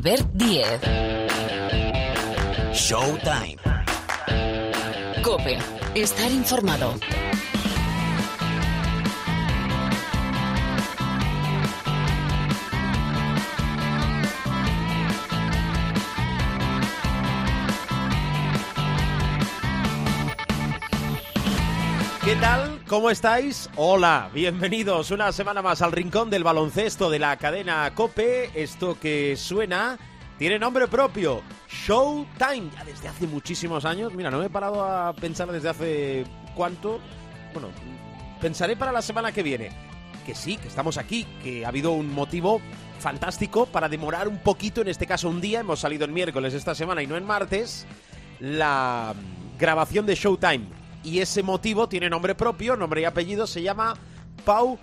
Albert Díez. Showtime. Cope. Estar informado. ¿Qué tal? ¿Cómo estáis? Hola, bienvenidos una semana más al rincón del baloncesto de la cadena Cope. Esto que suena tiene nombre propio, Showtime. Ya desde hace muchísimos años. Mira, no me he parado a pensar desde hace cuánto. Bueno, pensaré para la semana que viene. Que sí, que estamos aquí, que ha habido un motivo fantástico para demorar un poquito, en este caso un día, hemos salido el miércoles esta semana y no en martes, la grabación de Showtime y ese motivo tiene nombre propio, nombre y apellido, se llama Pau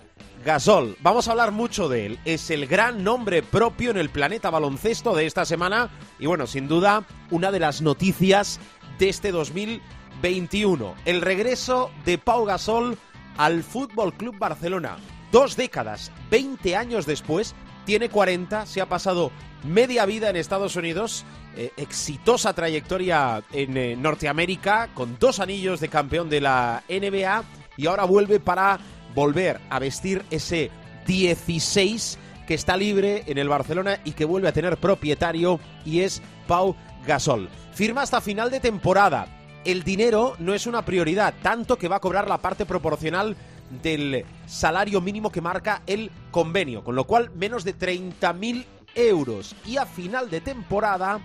Gasol. Vamos a hablar mucho de él. Es el gran nombre propio en el planeta baloncesto de esta semana y bueno, sin duda, una de las noticias de este 2021. El regreso de Pau Gasol al Fútbol Club Barcelona. Dos décadas, 20 años después, tiene 40, se ha pasado media vida en Estados Unidos, eh, exitosa trayectoria en eh, Norteamérica, con dos anillos de campeón de la NBA y ahora vuelve para volver a vestir ese 16 que está libre en el Barcelona y que vuelve a tener propietario y es Pau Gasol. Firma hasta final de temporada. El dinero no es una prioridad, tanto que va a cobrar la parte proporcional del salario mínimo que marca el convenio, con lo cual menos de 30.000 euros. Y a final de temporada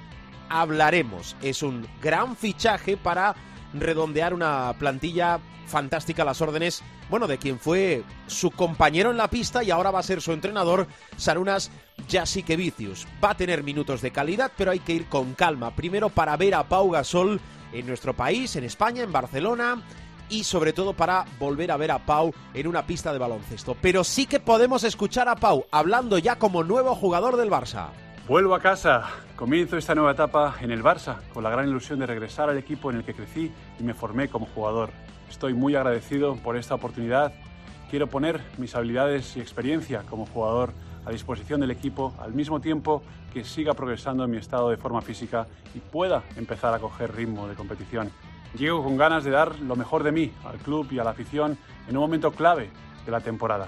hablaremos. Es un gran fichaje para redondear una plantilla fantástica a las órdenes, bueno, de quien fue su compañero en la pista y ahora va a ser su entrenador, Sarunas Jasikevicius. Va a tener minutos de calidad, pero hay que ir con calma. Primero para ver a Pau Gasol en nuestro país, en España, en Barcelona, y sobre todo para volver a ver a Pau en una pista de baloncesto. Pero sí que podemos escuchar a Pau hablando ya como nuevo jugador del Barça. Vuelvo a casa, comienzo esta nueva etapa en el Barça, con la gran ilusión de regresar al equipo en el que crecí y me formé como jugador. Estoy muy agradecido por esta oportunidad. Quiero poner mis habilidades y experiencia como jugador a disposición del equipo al mismo tiempo que siga progresando en mi estado de forma física y pueda empezar a coger ritmo de competición. Llego con ganas de dar lo mejor de mí al club y a la afición en un momento clave de la temporada.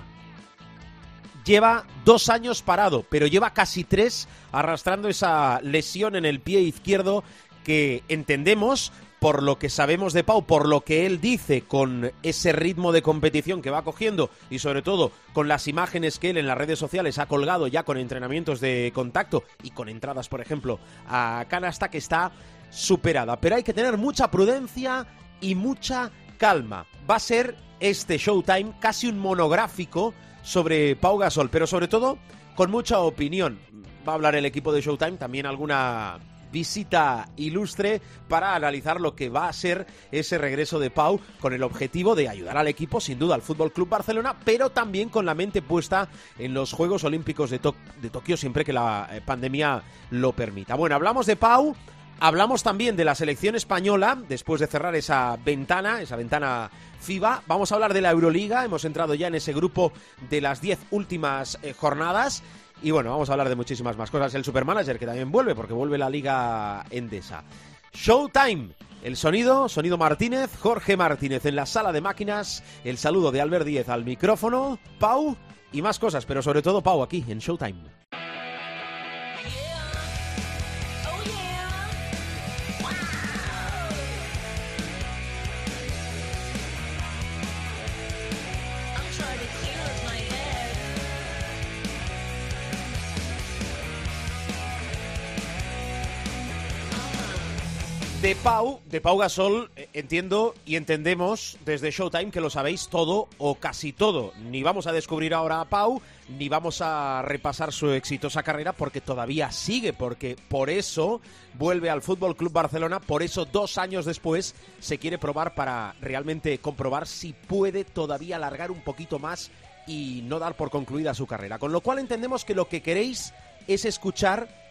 Lleva dos años parado, pero lleva casi tres arrastrando esa lesión en el pie izquierdo que entendemos por lo que sabemos de Pau, por lo que él dice con ese ritmo de competición que va cogiendo y sobre todo con las imágenes que él en las redes sociales ha colgado ya con entrenamientos de contacto y con entradas, por ejemplo, a canasta que está superada. Pero hay que tener mucha prudencia y mucha calma. Va a ser este Showtime casi un monográfico sobre Pau Gasol, pero sobre todo con mucha opinión. Va a hablar el equipo de Showtime, también alguna visita ilustre para analizar lo que va a ser ese regreso de Pau con el objetivo de ayudar al equipo, sin duda al Fútbol Club Barcelona, pero también con la mente puesta en los Juegos Olímpicos de, de Tokio siempre que la eh, pandemia lo permita. Bueno, hablamos de Pau, Hablamos también de la selección española, después de cerrar esa ventana, esa ventana FIBA. Vamos a hablar de la Euroliga, hemos entrado ya en ese grupo de las 10 últimas eh, jornadas. Y bueno, vamos a hablar de muchísimas más cosas. El Supermanager, que también vuelve, porque vuelve la Liga Endesa. Showtime. El sonido, sonido Martínez, Jorge Martínez en la sala de máquinas. El saludo de Albert Díez al micrófono. Pau y más cosas, pero sobre todo Pau aquí en Showtime. Pau, de Pau Gasol, eh, entiendo y entendemos desde Showtime que lo sabéis todo o casi todo. Ni vamos a descubrir ahora a Pau, ni vamos a repasar su exitosa carrera porque todavía sigue, porque por eso vuelve al Fútbol Club Barcelona, por eso dos años después se quiere probar para realmente comprobar si puede todavía alargar un poquito más y no dar por concluida su carrera. Con lo cual entendemos que lo que queréis es escuchar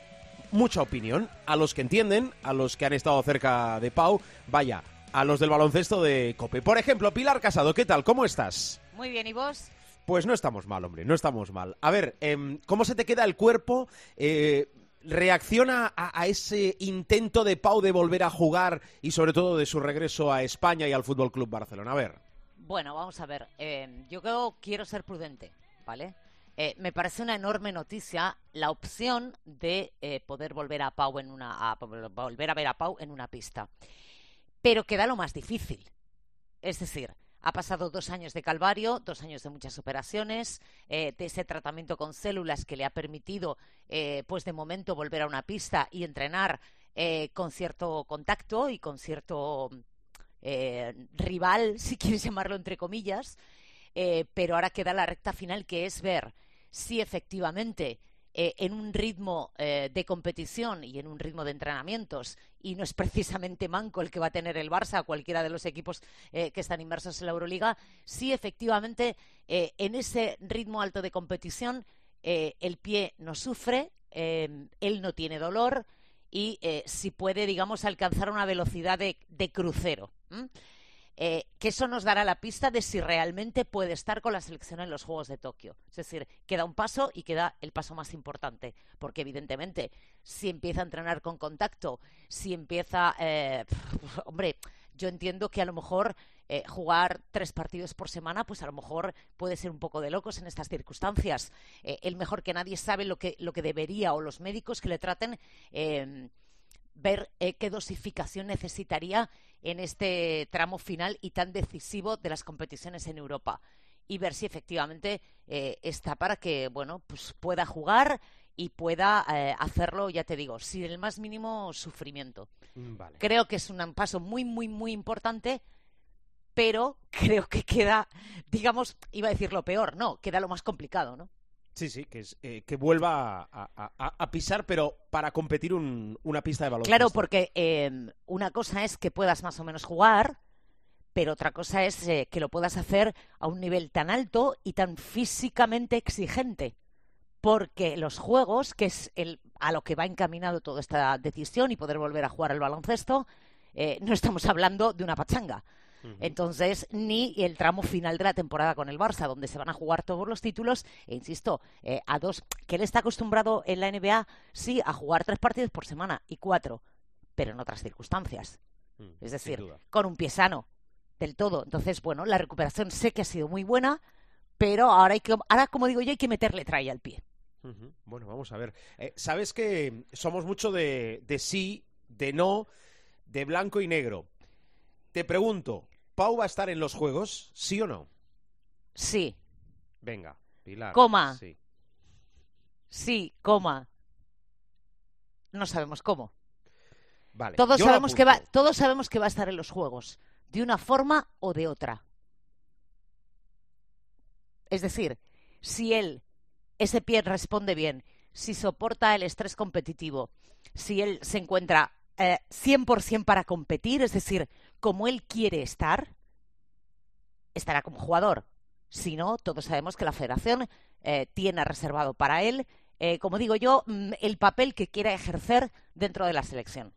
mucha opinión. A los que entienden, a los que han estado cerca de Pau, vaya, a los del baloncesto de Cope. Por ejemplo, Pilar Casado, ¿qué tal? ¿Cómo estás? Muy bien, ¿y vos? Pues no estamos mal, hombre, no estamos mal. A ver, em, ¿cómo se te queda el cuerpo? Eh, reacciona a, ese intento de Pau de volver a jugar y sobre todo de su regreso a España y al Fútbol Club Barcelona? A ver. Bueno, vamos a ver. Eh, yo creo, quiero ser prudente, ¿vale? Eh, me parece una enorme noticia la opción de eh, poder volver a Pau en una volver a ver a Pau en una pista, pero queda lo más difícil. Es decir, ha pasado dos años de calvario, dos años de muchas operaciones, de ese tratamiento con células que le ha permitido, pues de momento, volver a una pista y entrenar con cierto contacto y con cierto rival, si quieres llamarlo entre comillas. pero ahora queda la recta final que es ver si efectivamente eh, en un ritmo eh, de competición y en un ritmo de entrenamientos, y no es precisamente Manco el que va a tener el Barça, cualquiera de los equipos eh, que están inmersos en la Euroliga, si efectivamente en ese ritmo alto de competición el pie no sufre, él no tiene dolor y si puede, digamos, alcanzar una velocidad de, crucero. Eh, que eso nos dará la pista de si realmente puede estar con la selección en los Juegos de Tokio. Es decir, queda un paso y queda el paso más importante, porque evidentemente si empieza a entrenar con contacto, si empieza, eh, hombre, yo entiendo que a lo mejor eh, jugar tres partidos por semana, pues a lo mejor puede ser un poco de locos en estas circunstancias. el mejor que nadie sabe lo que, lo que debería o los médicos que le traten ver qué dosificación necesitaría en este tramo final y tan decisivo de las competiciones en Europa. Y ver si efectivamente eh, está para que bueno pues pueda jugar y pueda eh, hacerlo ya te digo sin el más mínimo sufrimiento. Mm, creo que es un paso muy muy muy importante pero creo que queda digamos iba a decir lo peor no queda lo más complicado no Sí, sí, que, es, eh, que vuelva a, pisar, pero para competir una pista de baloncesto. Claro, porque em, una cosa es que puedas más o menos jugar, pero otra cosa es eh, que lo puedas hacer a un nivel tan alto y tan físicamente exigente. Porque los juegos, que es el, a lo que va encaminado toda esta decisión y poder volver a jugar al baloncesto, eh, no estamos hablando de una pachanga. Entonces, ni el tramo final de la temporada con el Barça, donde se van a jugar todos los títulos, e insisto, eh, a dos, que él está acostumbrado en la NBA, sí, a jugar tres partidos por semana y cuatro, pero en otras circunstancias. Mm, es decir, con un pie sano, del todo. Entonces, bueno, la recuperación sé que ha sido muy buena, pero ahora hay que, ahora como digo yo, hay que meterle traje al pie. Bueno, vamos a ver. Eh, Sabes que somos mucho de, de sí, de no, de blanco y negro. Te pregunto, ¿Pau va a estar en los juegos, sí o no? Sí. Venga, Pilar. Coma. Sí. Sí, coma. No sabemos cómo. Vale. Todos sabemos, que va, todos sabemos que va a estar en los juegos, de una forma o de otra. Es decir, si él, ese pie responde bien, si soporta el estrés competitivo, si él se encuentra eh, 100% para competir, es decir, como él quiere estar, estará como jugador. Si no, todos sabemos que la federación eh, tiene reservado para él, eh, como digo yo, mm, el papel que quiera ejercer dentro de la selección.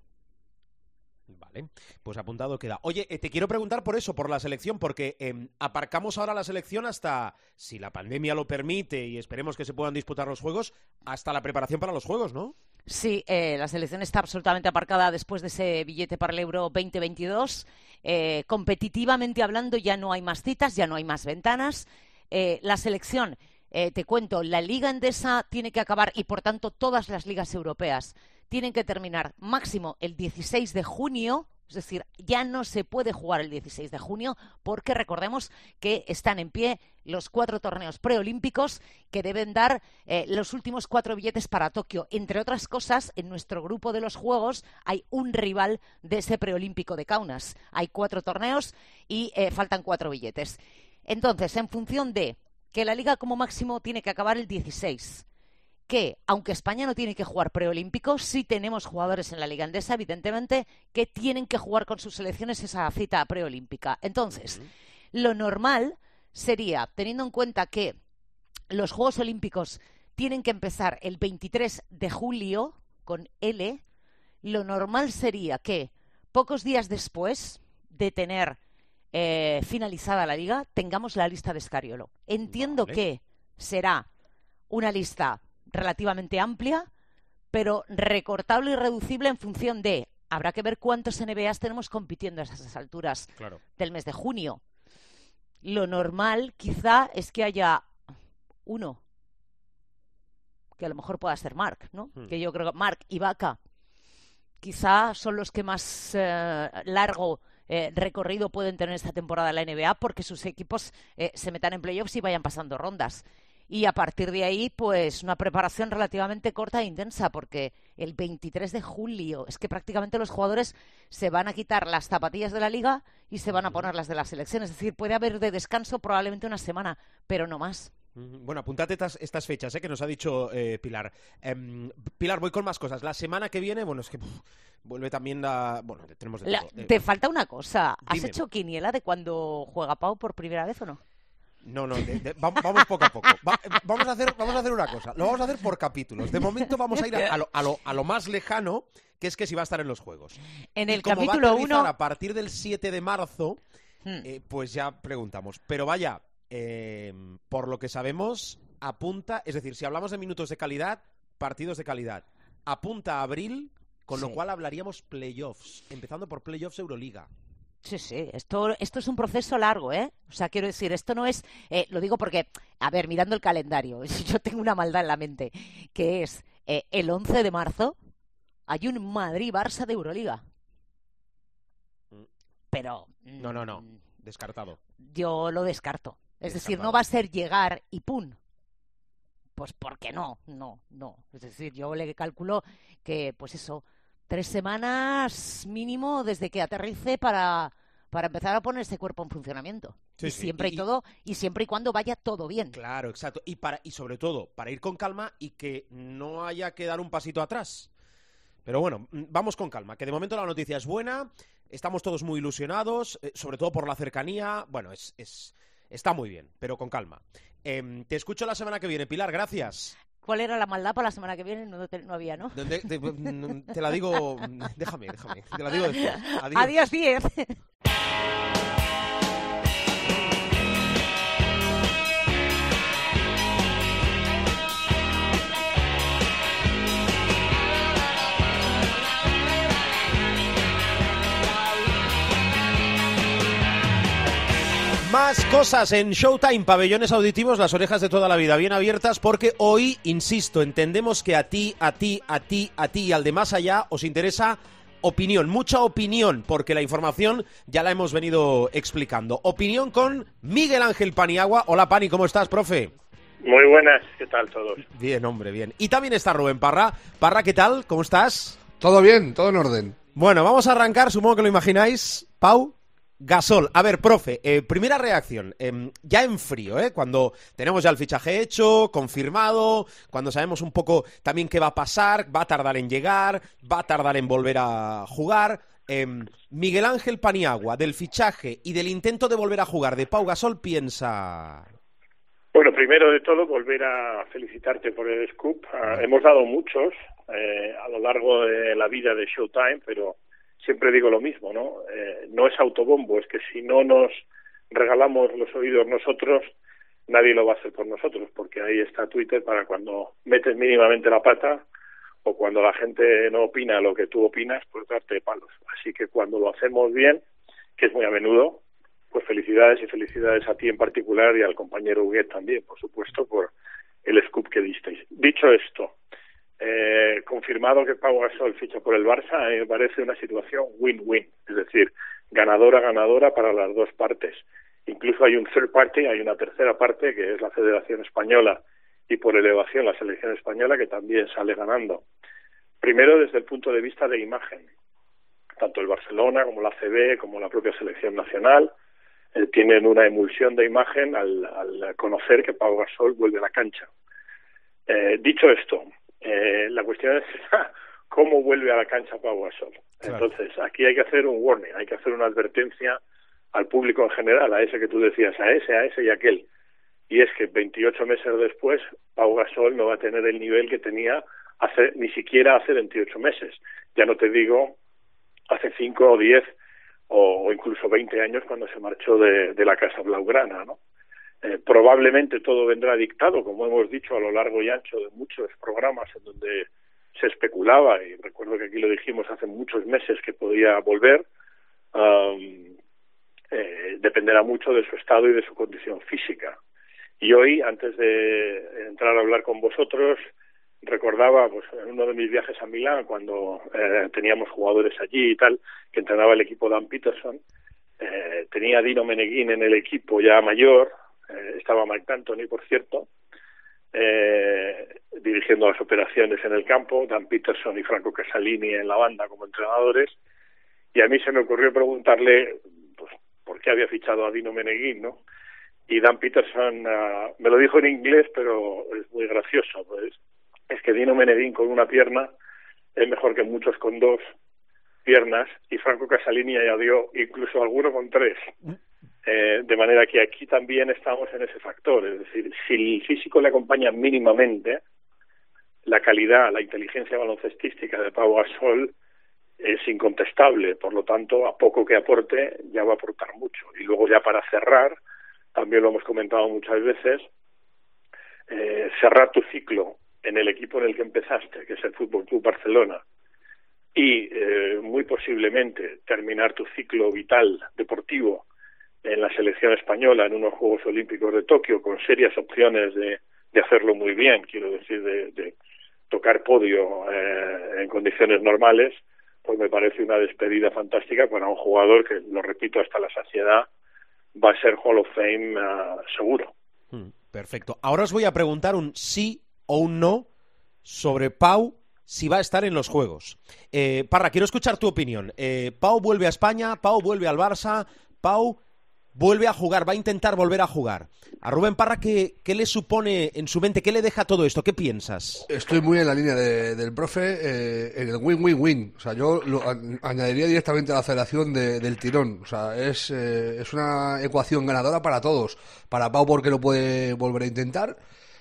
Vale, pues apuntado queda. Oye, eh, te quiero preguntar por eso, por la selección, porque em, aparcamos ahora la selección hasta, si la pandemia lo permite y esperemos que se puedan disputar los juegos, hasta la preparación para los juegos, ¿no? Sí, eh, la selección está absolutamente aparcada después de ese billete para el Euro 2022. Eh, competitivamente hablando, ya no hay más citas, ya no hay más ventanas. Eh, la selección, te cuento, la Liga Endesa tiene que acabar y, por tanto, todas las ligas europeas tienen que terminar máximo el 16 de junio es decir, ya no se puede jugar el 16 de junio porque recordemos que están en pie los cuatro torneos preolímpicos que deben dar eh, los últimos cuatro billetes para Tokio. Entre otras cosas, en nuestro grupo de los Juegos hay un rival de ese preolímpico de Kaunas. Hay cuatro torneos y eh, faltan cuatro billetes. Entonces, en función de que la liga como máximo tiene que acabar el 16 que, aunque España no tiene que jugar preolímpico, sí tenemos jugadores en la Liga Andesa, evidentemente, que tienen que jugar con sus selecciones esa cita preolímpica. Entonces, lo normal sería, teniendo en cuenta que los Juegos Olímpicos tienen que empezar el 23 de julio con L, lo normal sería que pocos días después de tener eh, finalizada la liga, tengamos la lista de Escariolo. Entiendo que será una lista relativamente amplia, pero recortable y reducible en función de. Habrá que ver cuántos NBAs tenemos compitiendo a esas alturas Claro. del mes de junio. Lo normal, quizá, es que haya uno, que a lo mejor pueda ser Mark, ¿no? Hmm. Que yo creo que Mark y Vaca quizá son los que más eh, largo eh, recorrido pueden tener esta temporada la NBA porque sus equipos eh, se metan en playoffs y vayan pasando rondas. Y a partir de ahí, pues una preparación relativamente corta e intensa, porque el 23 de julio es que prácticamente los jugadores se van a quitar las zapatillas de la liga y se van a poner las de la selección. Es decir, puede haber de descanso probablemente una semana, pero no más. Bueno, apuntate estas, estas fechas ¿eh? que nos ha dicho eh, Pilar. Em, Pilar, voy con más cosas. La semana que viene, bueno, es que vuelve también la... Bueno, tenemos de La- todo. Te falta una cosa. ¿Has dime. hecho quiniela de cuando juega Pau por primera vez o no? No, no, de- de- va- vamos poco a poco. Va- vamos, a hacer, vamos a hacer una cosa. Lo vamos a hacer por capítulos. De momento vamos a ir a, a lo, a lo- a lo más lejano, que es que si va a estar en los juegos. En Y el como capítulo aterrizar 1... A partir del 7 de marzo, Hmm. eh, pues ya preguntamos. Pero vaya, eh, por lo que sabemos, apunta, es decir, si hablamos de minutos de calidad, partidos de calidad, apunta a abril, con lo cual hablaríamos playoffs, empezando por playoffs Euroliga. Sí, sí, esto, esto es un proceso largo, ¿eh? O sea, quiero decir, esto no es, eh, lo digo porque, a ver, mirando el calendario, yo tengo una maldad en la mente, que es eh, el 11 de marzo hay un Madrid-Barça de Euroliga. Mm. Pero... No, no, no. mm, Descartado. Yo lo descarto. Es decir, no va a ser llegar y ¡pum! Pues porque no, no, no. Es decir, yo le calculo que, pues eso, tres semanas mínimo desde que aterrice para, para empezar a poner ese cuerpo en funcionamiento. Sí, y sí. siempre y, Y- todo, y siempre y cuando vaya todo bien. Claro, exacto. Y, para, y sobre todo, para ir con calma y que no haya que dar un pasito atrás. Pero bueno, mm, vamos con calma, que de momento la noticia es buena, estamos todos muy ilusionados, eh, sobre todo por la cercanía. Bueno, es, es, está muy bien, pero con calma. Em, te escucho la semana que viene, Pilar, gracias. ¿Cuál era la maldad para la semana que viene? No, te- no había, ¿no? De- de- mm, te la digo, déjame, déjame, te la digo después. Adiós. Adiós, 10. Más cosas en Showtime, pabellones auditivos, las orejas de toda la vida bien abiertas, porque hoy, insisto, entendemos que a ti, a ti, a ti, a ti y al de más allá os interesa opinión, mucha opinión, porque la información ya la hemos venido explicando. Opinión con Miguel Ángel Paniagua. Hola Pani, ¿cómo estás, profe? Muy buenas, ¿qué tal todos? Bien, hombre, bien. Y también está Rubén Parra. Parra, ¿qué tal? ¿Cómo estás? Todo bien, todo en orden. Bueno, vamos a arrancar, supongo que lo imagináis. Pau, Gasol. A ver, profe, eh, primera reacción. em, ya en frío, ¿eh? Cuando tenemos ya el fichaje hecho, confirmado, cuando sabemos un poco también qué va a pasar, va a tardar en llegar, va a tardar en volver a jugar. Em, Miguel Ángel Paniagua, del fichaje y del intento de volver a jugar de Pau Gasol, piensa. Bueno, primero de todo, volver a felicitarte por el scoop. Ah, hemos dado muchos eh, a lo largo de la vida de Showtime, pero siempre digo lo mismo, ¿no? Eh, no es autobombo, es que si no nos regalamos los oídos nosotros, nadie lo va a hacer por nosotros, porque ahí está Twitter para cuando metes mínimamente la pata o cuando la gente no opina lo que tú opinas, pues darte palos. Así que cuando lo hacemos bien, que es muy a menudo, pues felicidades y felicidades a ti en particular y al compañero Huguet también, por supuesto, por el scoop que disteis. Dicho esto, eh, confirmado que Pau Gasol ficha por el Barça, me parece una situación win-win, es decir, ganadora-ganadora para las dos partes. Incluso hay un third party, hay una tercera parte, que es la Federación Española y por elevación la selección española, que también sale ganando. Primero, desde el punto de vista de imagen. Tanto el Barcelona como la CB, como la propia selección nacional, eh, tienen una emulsión de imagen al, al conocer que Pau Gasol vuelve a la cancha. Eh, dicho esto, eh, la cuestión es cómo vuelve a la cancha Pau Gasol. Claro. Entonces, aquí hay que hacer un warning, hay que hacer una advertencia al público en general, a ese que tú decías, a ese, a ese y a aquel. Y es que 28 meses después, Pau Gasol no va a tener el nivel que tenía hace, ni siquiera hace 28 meses. Ya no te digo hace 5 o 10 o, o incluso 20 años cuando se marchó de, de la Casa Blaugrana, ¿no? Eh, probablemente todo vendrá dictado, como hemos dicho a lo largo y ancho de muchos programas en donde se especulaba, y recuerdo que aquí lo dijimos hace muchos meses que podía volver, eh, dependerá mucho de su estado y de su condición física. Y hoy, antes de entrar a hablar con vosotros, recordaba pues, en uno de mis viajes a Milán, cuando eh, teníamos jugadores allí y tal, que entrenaba el equipo Dan Peterson, eh, tenía Dino Meneguín en el equipo ya mayor, eh, estaba Mike D'Antoni, por cierto, eh, dirigiendo las operaciones en el campo, Dan Peterson y Franco Casalini en la banda como entrenadores, y a mí se me ocurrió preguntarle pues, por qué había fichado a Dino Meneguín, ¿no? Y Dan Peterson uh, me lo dijo en inglés, pero es muy gracioso, pues es que Dino Meneguín con una pierna es mejor que muchos con dos piernas y Franco Casalini ya dio incluso alguno con tres. Eh, de manera que aquí también estamos en ese factor, es decir, si el físico le acompaña mínimamente, la calidad, la inteligencia baloncestística de Pau Gasol es incontestable, por lo tanto, a poco que aporte, ya va a aportar mucho. Y luego ya para cerrar, también lo hemos comentado muchas veces, eh, cerrar tu ciclo en el equipo en el que empezaste, que es el Fútbol Club Barcelona, y eh, muy posiblemente terminar tu ciclo vital deportivo en la selección española en unos Juegos Olímpicos de Tokio con serias opciones de, de hacerlo muy bien, quiero decir, de, tocar podio eh, en condiciones normales, pues me parece una despedida fantástica para un jugador que, lo repito hasta la saciedad, va a ser Hall of Fame uh, seguro. Hmm, perfecto. Ahora os voy a preguntar un sí o un no sobre Pau si va a estar en los Juegos. Eh, Parra, quiero escuchar tu opinión. Eh, Pau vuelve a España, Pau vuelve al Barça, Pau vuelve a jugar, va a intentar volver a jugar. A Rubén Parra, ¿qué, qué le supone en su mente? ¿Qué le deja todo esto? ¿Qué piensas? Estoy muy en la línea de, del profe, eh, en el win-win-win. O sea, yo lo, añadiría directamente la aceleración de, del tirón. O sea, es, eh, es una ecuación ganadora para todos. Para Pau porque lo puede volver a intentar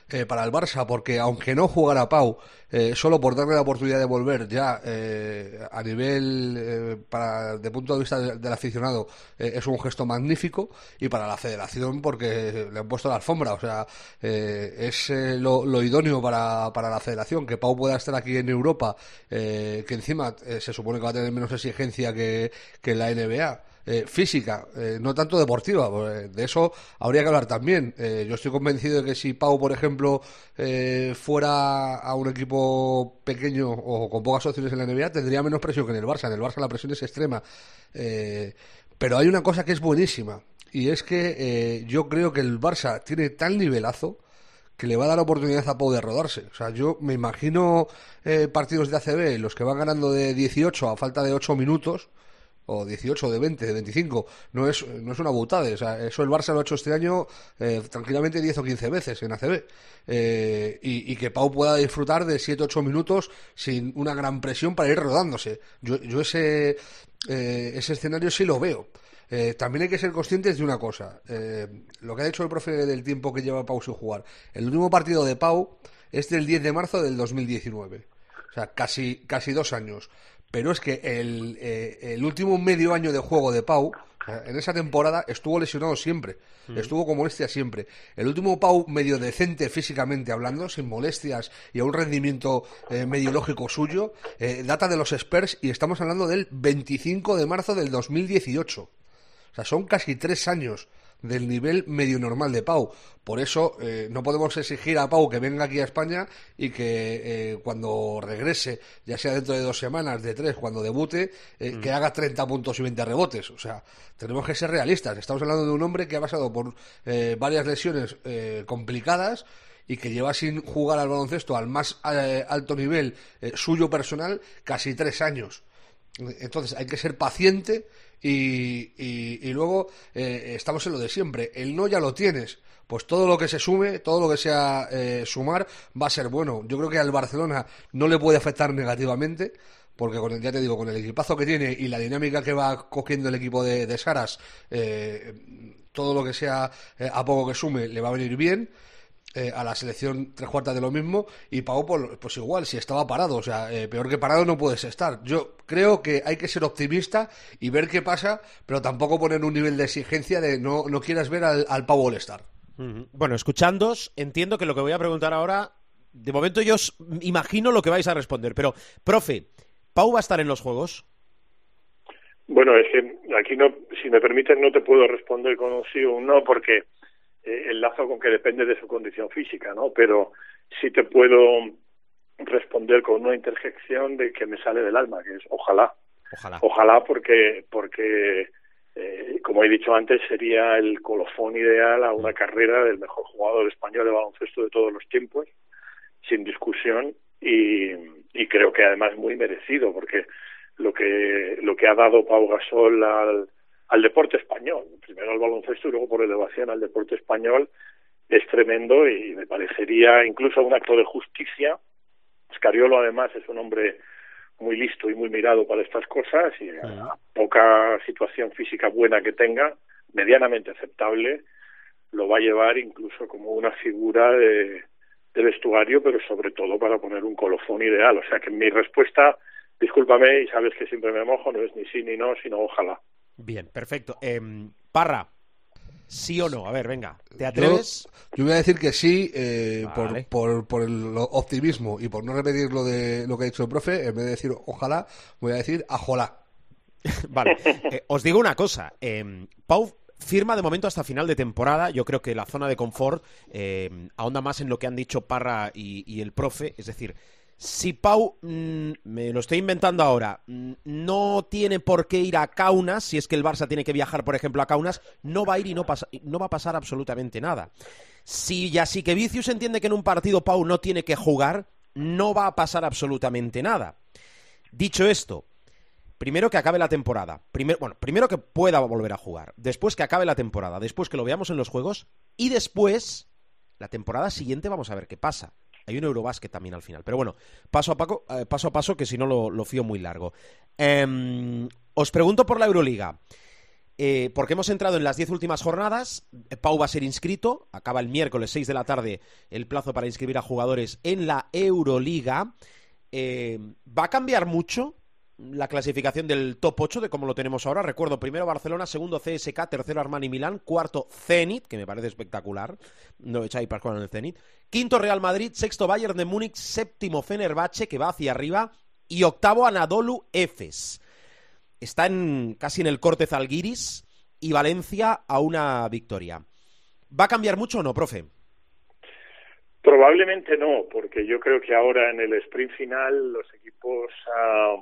eh, para el Barça, porque aunque no jugara Pau, eh, solo por darle la oportunidad de volver ya eh, a nivel, eh, para, de punto de vista del, aficionado, eh, es un gesto magnífico, y para la federación porque le han puesto la alfombra, o sea, eh, es lo, lo, idóneo para, para la federación, que Pau pueda estar aquí en Europa, que encima se supone que va a tener menos exigencia que, que la NBA eh, física, eh, no tanto deportiva. De eso habría que hablar también. Eh, yo estoy convencido de que si Pau, por ejemplo, eh, fuera a un equipo pequeño o con pocas opciones en la NBA, tendría menos presión que en el Barça. En el Barça la presión es extrema. Eh, pero hay una cosa que es buenísima. Y es que eh, yo creo que el Barça tiene tal nivelazo que le va a dar oportunidad a Pau de rodarse. O sea, yo me imagino eh, partidos de ACB, los que van ganando de 18 a falta de 8 minutos, o 18, de 20, de 25, no es, no es una butada. O sea, eso el Barça lo ha hecho este año eh, tranquilamente 10 o 15 veces en ACB. Eh, y, que Pau pueda disfrutar de 7 o 8 minutos sin una gran presión para ir rodándose. Yo, yo ese, eh, ese escenario sí lo veo. Eh, también hay que ser conscientes de una cosa. Eh, lo que ha dicho el profe del tiempo que lleva Pau sin jugar. El último partido de Pau es del 10 de marzo del 2019. O sea, casi, casi dos años pero es que el, eh, el, último medio año de juego de Pau, en esa temporada, estuvo lesionado siempre, mm. estuvo con molestias siempre. El último Pau medio decente físicamente hablando, sin molestias y a un rendimiento eh, medio lógico suyo, eh, data de los Spurs y estamos hablando del 25 de marzo del 2018. O sea, son casi tres años del nivel medio normal de Pau. Por eso eh, no podemos exigir a Pau que venga aquí a España y que eh, cuando regrese, ya sea dentro de dos semanas, de tres, cuando debute, eh, mm. que haga 30 puntos y 20 rebotes. O sea, tenemos que ser realistas. Estamos hablando de un hombre que ha pasado por eh, varias lesiones eh, complicadas y que lleva sin jugar al baloncesto al más alto nivel suyo personal casi tres años. Entonces hay que ser paciente y, y, luego eh, estamos en lo de siempre. El no ya lo tienes. Pues todo lo que se sume, todo lo que sea eh, sumar, va a ser bueno. Yo creo que al Barcelona no le puede afectar negativamente, porque con el, ya te digo, con el equipazo que tiene y la dinámica que va cogiendo el equipo de, de Saras, eh, todo lo que sea eh, a poco que sume le va a venir bien eh, a la selección tres cuartas de lo mismo y Pau pues, pues igual, si estaba parado, o sea, eh, peor que parado no puedes estar. Yo creo que hay que ser optimista y ver qué pasa, pero tampoco poner un nivel de exigencia de no, no quieras ver al, al Pau All-Star. Bueno, escuchándos, entiendo que lo que voy a preguntar ahora de momento yo os imagino lo que vais a responder, pero, profe, ¿Pau va a estar en los Juegos? Bueno, es que aquí no, si me permiten, no te puedo responder con un sí o un no, porque eh, el lazo con que depende de su condición física, ¿no? Pero sí te puedo responder con una interjección de que me sale del alma, que es ojalá. Ojalá. Ojalá porque, porque eh, como he dicho antes, sería el colofón ideal a una carrera del mejor jugador español de baloncesto de todos los tiempos, sin discusión, y, y creo que además muy merecido, porque lo que, lo que ha dado Pau Gasol al, al deporte español, primero al baloncesto y luego por elevación al deporte español, es tremendo y me parecería incluso un acto de justicia. Scariolo además es un hombre muy listo y muy mirado para estas cosas y a poca situación física buena que tenga, medianamente aceptable, lo va a llevar incluso como una figura de, de vestuario, pero sobre todo para poner un colofón ideal. O sea que mi respuesta, discúlpame y sabes que siempre me mojo, no es ni sí ni no, sino ojalá. Bien, perfecto. Eh, Parra, ¿sí o no? A ver, venga, ¿te atreves? Yo, yo voy a decir que sí, eh, Vale. por, por, por el optimismo y por no repetir lo, de, lo que ha dicho el profe, en vez de decir ojalá, voy a decir ajolá. Vale, eh, os digo una cosa. eh, Pau firma de momento hasta final de temporada. Yo creo que la zona de confort eh, ahonda más en lo que han dicho Parra y, y el profe. Es decir, si Pau, mm, me lo estoy inventando ahora, mm, no tiene por qué ir a Kaunas, si es que el Barça tiene que viajar, por ejemplo, a Kaunas, no va a ir y no, pasa- va a pasar absolutamente nada. Si Vicius entiende que en un partido Pau no tiene que jugar, no va a pasar absolutamente nada. Dicho esto, primero que acabe la temporada. Bueno, primero que pueda volver a jugar. Después que acabe la temporada. Después que lo veamos en los juegos. Y después, la temporada siguiente, vamos a ver qué pasa. Hay un Eurobásquet también al final. Pero bueno, paso a, paco- eh, paso, a paso, que si no lo, fío muy largo. Em, os pregunto por la Euroliga. Eh, porque hemos entrado en las 10 últimas jornadas. Eh, Pau va a ser inscrito. Acaba el miércoles 6 de la tarde el plazo para inscribir a jugadores en la Euroliga. ¿Va a cambiar mucho la clasificación del top 8 de cómo lo tenemos ahora? Recuerdo, primero Barcelona, segundo CSK, tercero Armani Milán, cuarto Zenit, que me parece espectacular. No echáis jugar en el Zenit. Quinto Real Madrid, sexto Bayern de Múnich, séptimo Fenerbahce, que va hacia arriba, y octavo Anadolu Efes. Está en, casi en el corte Zalgiris y Valencia a una victoria. ¿Va a cambiar mucho o no, profe? Probablemente no, porque yo creo que ahora en el sprint final los equipos ah,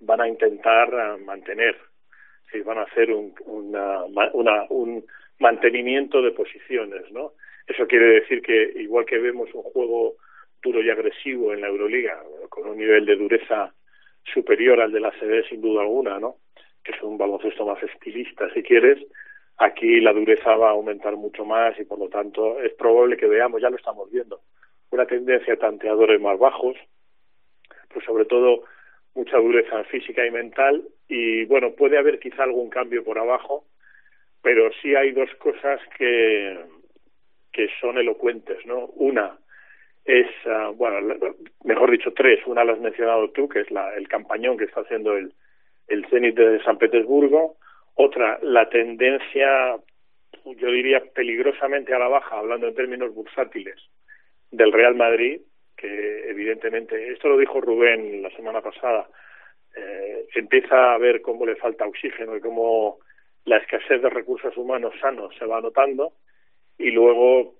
van a intentar ah, mantener, sí, van a hacer un, una, ma- una- un mantenimiento de posiciones, ¿no? Eso quiere decir que igual que vemos un juego duro y agresivo en la Euroliga, con un nivel de dureza superior al de la CD sin duda alguna, ¿no? Que es un baloncesto más estilista, si quieres, aquí la dureza va a aumentar mucho más y por lo tanto es probable que veamos, ya lo estamos viendo, una tendencia a tanteadores más bajos, pues sobre todo mucha dureza física y mental y bueno, puede haber quizá algún cambio por abajo, pero sí hay dos cosas que, que son elocuentes, ¿no? Una es, ah, bueno, mejor dicho, tres. Una la has mencionado tú, que es la, el campañón que está haciendo el, el Zenit de San Petersburgo. Otra, la tendencia, yo diría, peligrosamente a la baja, hablando en términos bursátiles, del Real Madrid, que evidentemente, esto lo dijo Rubén la semana pasada, eh, empieza a ver cómo le falta oxígeno y cómo la escasez de recursos humanos sanos se va notando y luego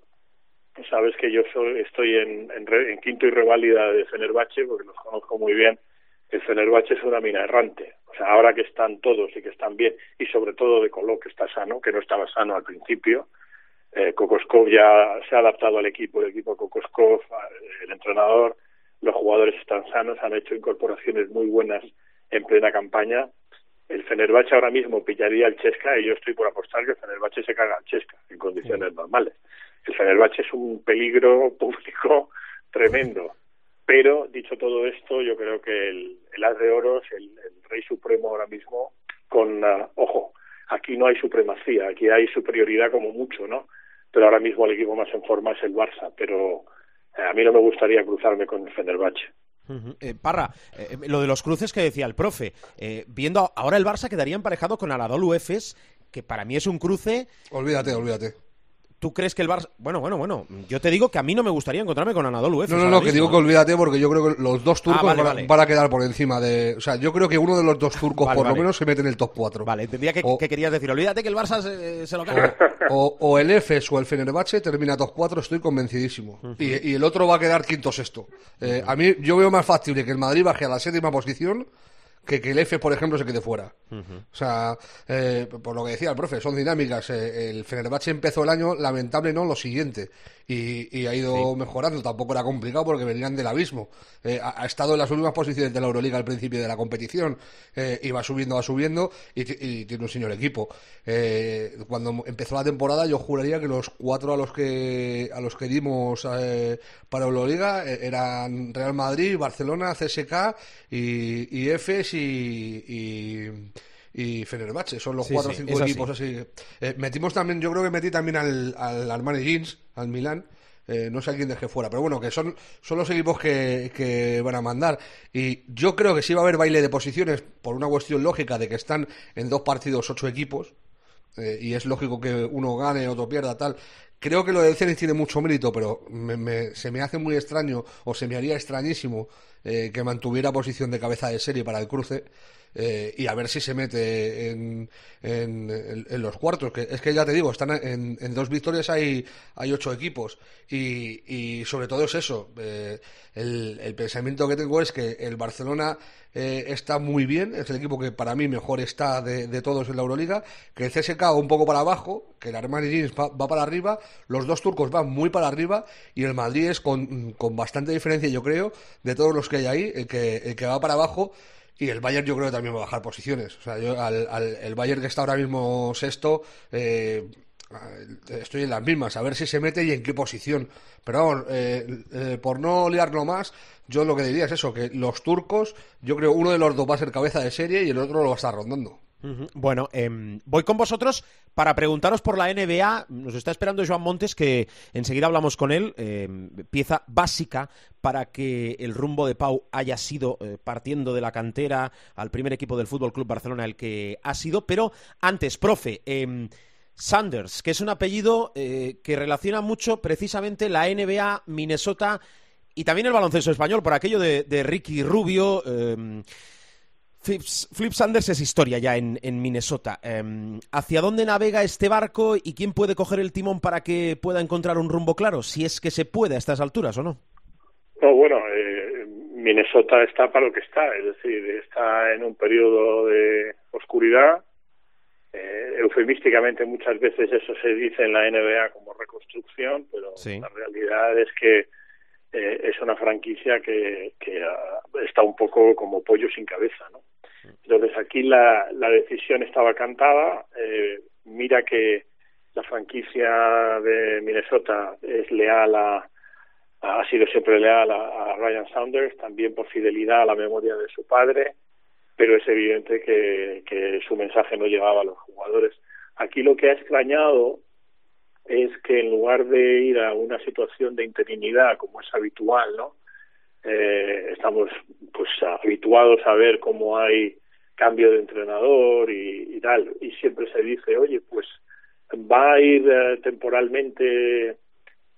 sabes que yo soy, estoy en, en, en quinto y reválida de Fenerbahce porque los conozco muy bien el Fenerbahce es una mina errante. O sea ahora que están todos y que están bien y sobre todo de Coló que está sano que no estaba sano al principio eh, Kokoskov ya se ha adaptado al equipo el equipo Kokoskov el entrenador los jugadores están sanos han hecho incorporaciones muy buenas en plena campaña el Fenerbahce ahora mismo pillaría al Chesca y yo estoy por apostar que el Fenerbahce se caga al Chesca en condiciones normales. El Fenerbahce es un peligro público tremendo. Pero, dicho todo esto, yo creo que el, el As de Oros, el, el Rey Supremo ahora mismo, con, ah, ojo, aquí no hay supremacía, aquí hay superioridad como mucho, ¿no? Pero ahora mismo el equipo más en forma es el Barça, pero eh, a mí no me gustaría cruzarme con el Fenerbahce. Eh, Parra, eh, lo de los cruces que decía el profe, eh, viendo ahora el Barça quedaría emparejado con Anadolu Efes, que para mí es un cruce Olvídate, olvídate. ¿Tú crees que el Barça... Bueno, bueno, bueno, yo te digo que a mí no me gustaría encontrarme con Anadolu Efes No, no, ahora no, que mismo, digo ¿eh? que olvídate porque yo creo que los dos turcos Ah, vale, van, a- vale. van a quedar por encima de... O sea, yo creo que uno de los dos turcos Vale, por lo menos se mete en el top 4. Vale, entendía que, O- que querías decir, olvídate que el Barça se, se lo carga. O, o el Efes o el Fenerbahce termina top 4, estoy convencidísimo. y, y el otro va a quedar quinto sexto. Eh, a mí yo veo más factible que el Madrid baje a la séptima posición que que el Efes, por ejemplo, se quede fuera. O sea, eh, por lo que decía el profe, son dinámicas. Eh, el Fenerbahce empezó el año, lamentable no, lo siguiente. Y, y ha ido mejorando. Tampoco era complicado porque venían del abismo. Eh, ha, ha estado en las últimas posiciones de la Euroliga al principio de la competición. Eh, y va subiendo, va subiendo. Y, ti- y tiene un señor equipo. Eh, cuando empezó la temporada, yo juraría que los cuatro a los que a los que dimos para Euroliga eran Real Madrid, Barcelona, CSK y, y Y, y, y Fenerbahce. Son los Sí, cuatro o sí, cinco equipos así. Eh, metimos también, yo creo que metí también al, al Armani Jeans, al Milán. Eh, no sé a quién dejé fuera, pero bueno, que son, son los equipos que, que van a mandar. Y yo creo que sí va a haber baile de posiciones por una cuestión lógica de que están en dos partidos ocho equipos. eh, y es lógico que uno gane, otro pierda, tal. Creo que lo del Zenit tiene mucho mérito, pero me- me- se me hace muy extraño, o se me haría extrañísimo, eh, que mantuviera posición de cabeza de serie para el cruce. Eh, y a ver si se mete en, en- los cuartos. Que, es que ya te digo, están en, dos victorias hay, hay ocho equipos. Y, y sobre todo es eso. eh, el, pensamiento que tengo es que el Barcelona eh, está muy bien, es el equipo que para mí mejor está de, de todos en la Euroliga, que el CSK un poco para abajo, que el Armani Jeans va, va para arriba, los dos turcos van muy para arriba y el Madrid es con, con bastante diferencia, yo creo, de todos los que hay ahí, el que, el que va para abajo. Y el Bayern yo creo que también va a bajar posiciones. O sea, yo al, al- el Bayern que está ahora mismo sexto, eh, estoy en las mismas, a ver si se mete y en qué posición. Pero vamos, eh, eh, por no liarlo más, yo lo que diría es eso, que los turcos, yo creo uno de los dos va a ser cabeza de serie y el otro lo va a estar rondando. Bueno, em, voy con vosotros para preguntaros por la NBA. Nos está esperando Joan Montes, que enseguida hablamos con él. em, pieza básica para que el rumbo de Pau haya sido eh, partiendo de la cantera al primer equipo del Fútbol Club Barcelona, el que ha sido. Pero antes, profe, em, Sanders, que es un apellido eh, que relaciona mucho precisamente la NBA, Minnesota y también el baloncesto español, por aquello de, de Ricky Rubio. Flip, Sanders es historia ya en, en Minnesota. Em, ¿Hacia dónde navega este barco y quién puede coger el timón para que pueda encontrar un rumbo claro? Si es que se puede a estas alturas o no. No, bueno, eh, Minnesota está para lo que está, es decir, está en un periodo de oscuridad. Eh, eufemísticamente muchas veces eso se dice en la NBA como reconstrucción, pero Sí. la realidad es que eh, es una franquicia que, que ah, está un poco como pollo sin cabeza, ¿no? Entonces aquí la, la decisión estaba cantada. Eh, mira que la franquicia de Minnesota es leal a, ha sido siempre leal a, Ryan Saunders, también por fidelidad a la memoria de su padre, pero es evidente que, que su mensaje no llegaba a los jugadores. Aquí lo que ha extrañado es que en lugar de ir a una situación de interinidad como es habitual, ¿no? Eh, estamos pues habituados a ver cómo hay cambio de entrenador y, tal, y siempre se dice, oye, pues va a ir eh, temporalmente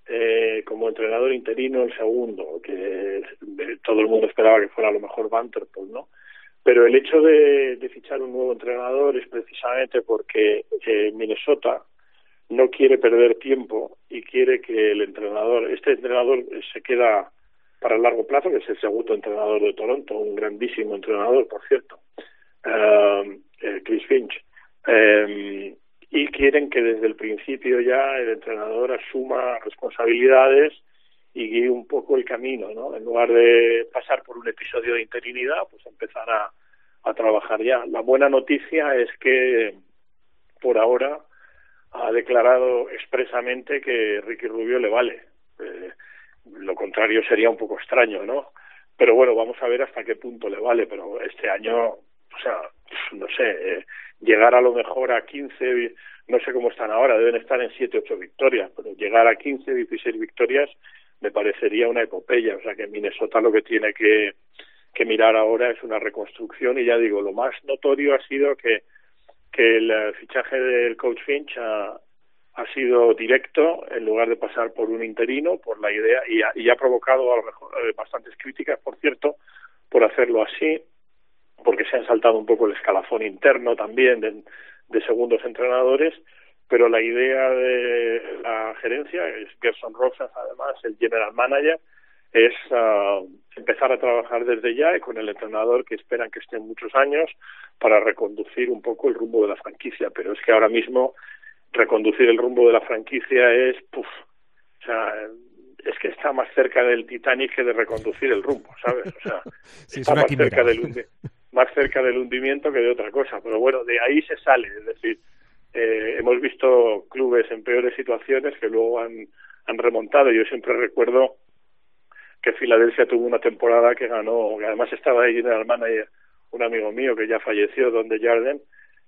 eh, como entrenador interino el segundo, que eh, todo el mundo esperaba que fuera a lo mejor Vanderpool, ¿no? Pero el hecho de, fichar un nuevo entrenador es precisamente porque eh, Minnesota no quiere perder tiempo y quiere que el entrenador, este entrenador se queda para el largo plazo, que es el segundo entrenador de Toronto, un grandísimo entrenador, por cierto, eh, eh, Chris Finch. Eh, y quieren que desde el principio ya el entrenador asuma responsabilidades y guíe un poco el camino, ¿no? En lugar de pasar por un episodio de interinidad, pues empezar a, trabajar ya. La buena noticia es que por ahora ha declarado expresamente que Ricky Rubio le vale. Eh, lo contrario sería un poco extraño, ¿no? Pero bueno, vamos a ver hasta qué punto le vale. Pero este año, o sea, no sé, eh, llegar a lo mejor a 15, no sé cómo están ahora, deben estar en 7, 8 victorias, pero llegar a 15, 16 victorias me parecería una epopeya. O sea que Minnesota lo que tiene que, que mirar ahora es una reconstrucción y ya digo, lo más notorio ha sido que que el fichaje del coach Finch ha, ha sido directo en lugar de pasar por un interino, por la idea, y ha, y ha provocado a lo mejor eh, bastantes críticas, por cierto, por hacerlo así, porque se han saltado un poco el escalafón interno también de, segundos entrenadores, pero la idea de la gerencia, es Gerson Rosas además, el general manager, es uh, empezar a trabajar desde ya y con el entrenador que esperan que esté muchos años para reconducir un poco el rumbo de la franquicia. Pero es que ahora mismo reconducir el rumbo de la franquicia es, puff, o sea, es que está más cerca del Titanic que de reconducir el rumbo, ¿sabes? O sea, está más cerca, del más cerca del hundimiento que de otra cosa. Pero bueno, de ahí se sale, es decir, eh, hemos visto clubes en peores situaciones que luego han, han remontado. Yo siempre recuerdo que Filadelfia tuvo una temporada que ganó, que además estaba ahí el manager, un amigo mío que ya falleció, donde Jarden,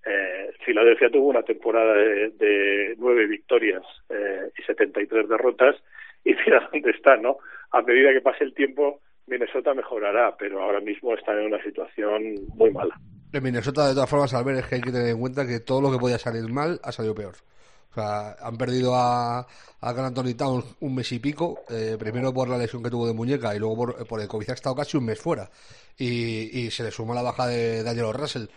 eh, Filadelfia tuvo una temporada de, de nueve victorias eh, y 73 derrotas y mira dónde está, ¿no? A medida que pase el tiempo, Minnesota mejorará, pero ahora mismo está en una situación muy mala. En Minnesota, de todas formas, al ver es que hay que tener en cuenta que todo lo que podía salir mal ha salido peor. O sea, han perdido a, a Gran Anthony Towns un mes y pico, eh, primero por la lesión que tuvo de muñeca y luego por, por el COVID ha estado casi un mes fuera. Y, y se le suma la baja de Daniel Russell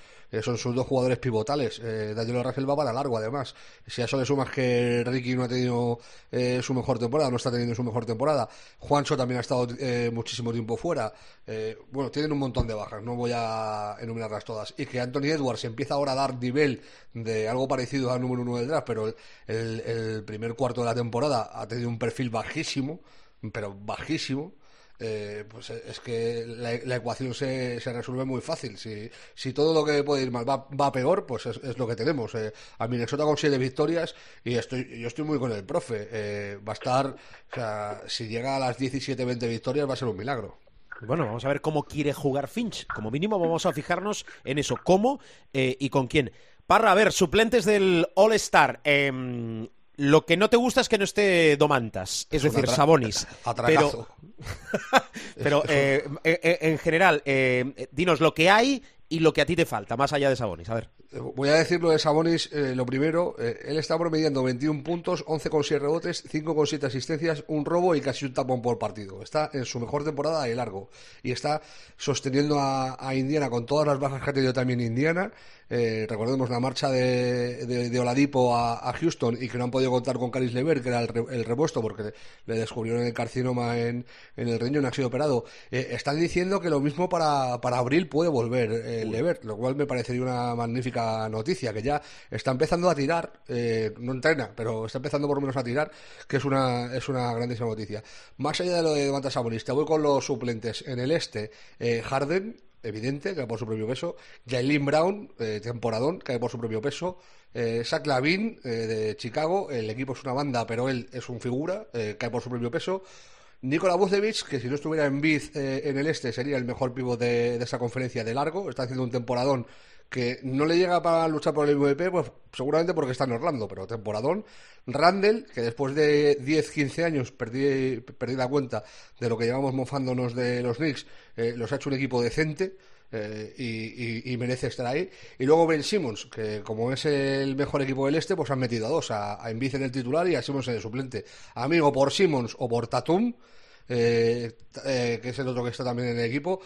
son sus dos jugadores pivotales. Eh, Daniel Russell va para largo, además. Si a eso le sumas que Ricky no ha tenido eh, su mejor temporada, no está teniendo su mejor temporada, Juancho también ha estado eh, muchísimo tiempo fuera. Eh, bueno, tienen un montón de bajas, no voy a enumerarlas todas. Y que Anthony Edwards empieza ahora a dar nivel de algo parecido al número uno del draft, pero el, el primer cuarto de la temporada ha tenido un perfil bajísimo, pero bajísimo eh, pues es que la, ecuación se, se, resuelve muy fácil. Si, si todo lo que puede ir mal va, peor, pues es, lo que tenemos. Eh, a Minnesota con siete victorias y estoy, yo estoy muy con el profe. Eh, va a estar, o sea, si llega a las 17-20 victorias va a ser un milagro. Bueno, vamos a ver cómo quiere jugar Finch. Como mínimo vamos a fijarnos en eso, cómo eh, y con quién. Parra, a ver, suplentes del All-Star. Lo que no te gusta es que no esté Domantas, es, decir, Sabonis. Pero, pero eh, eh, en general, eh, dinos lo que hay y lo que a ti te falta, más allá de Sabonis. A ver. Voy a decir lo de Sabonis, eh, lo primero, eh, él está promediando 21 puntos, 11,7 rebotes, 5,7 asistencias, un robo y casi un tapón por partido. Está en su mejor temporada de largo y está sosteniendo a, a Indiana con todas las bajas que ha tenido también Indiana. Eh, recordemos la marcha de, de, de Oladipo a, a, Houston y que no han podido contar con Caris Lever, que era el, re, el repuesto porque le descubrieron el carcinoma en, en el riñón, ha sido operado. Están diciendo que lo mismo para, para abril puede volver Lever, lo cual me parecería una magnífica noticia, que ya está empezando a tirar, eh, no entrena, pero está empezando por lo menos a tirar, que es una, es una grandísima noticia. Más allá de lo de Demantas Sabonis, te voy con los suplentes. En el este, eh, Harden, evidente, cae por su propio peso. Jalen Brown, eh, temporadón, cae por su propio peso. Eh, Zach Lavin, eh, de Chicago, el equipo es una banda, pero él es un figura, cae por su propio peso. Nikola Vucevic, que si no estuviera en Biz en el este, sería el mejor pívot de, de, esa conferencia de largo. Está haciendo un temporadón que no le llega para luchar por el MVP, pues seguramente porque está en Orlando, pero temporadón. Randall, que después de 10-15 años perdí, perdí la cuenta de lo que llevamos mofándonos de los Knicks, eh, los ha hecho un equipo decente. Eh, y, merece estar ahí. Y luego Ben Simmons, que como es el mejor equipo del este, pues han metido a dos, a, a en el titular y a Simmons en el suplente. Amigo, por Simmons o por Tatum, eh, eh, que es el otro que está también en el equipo.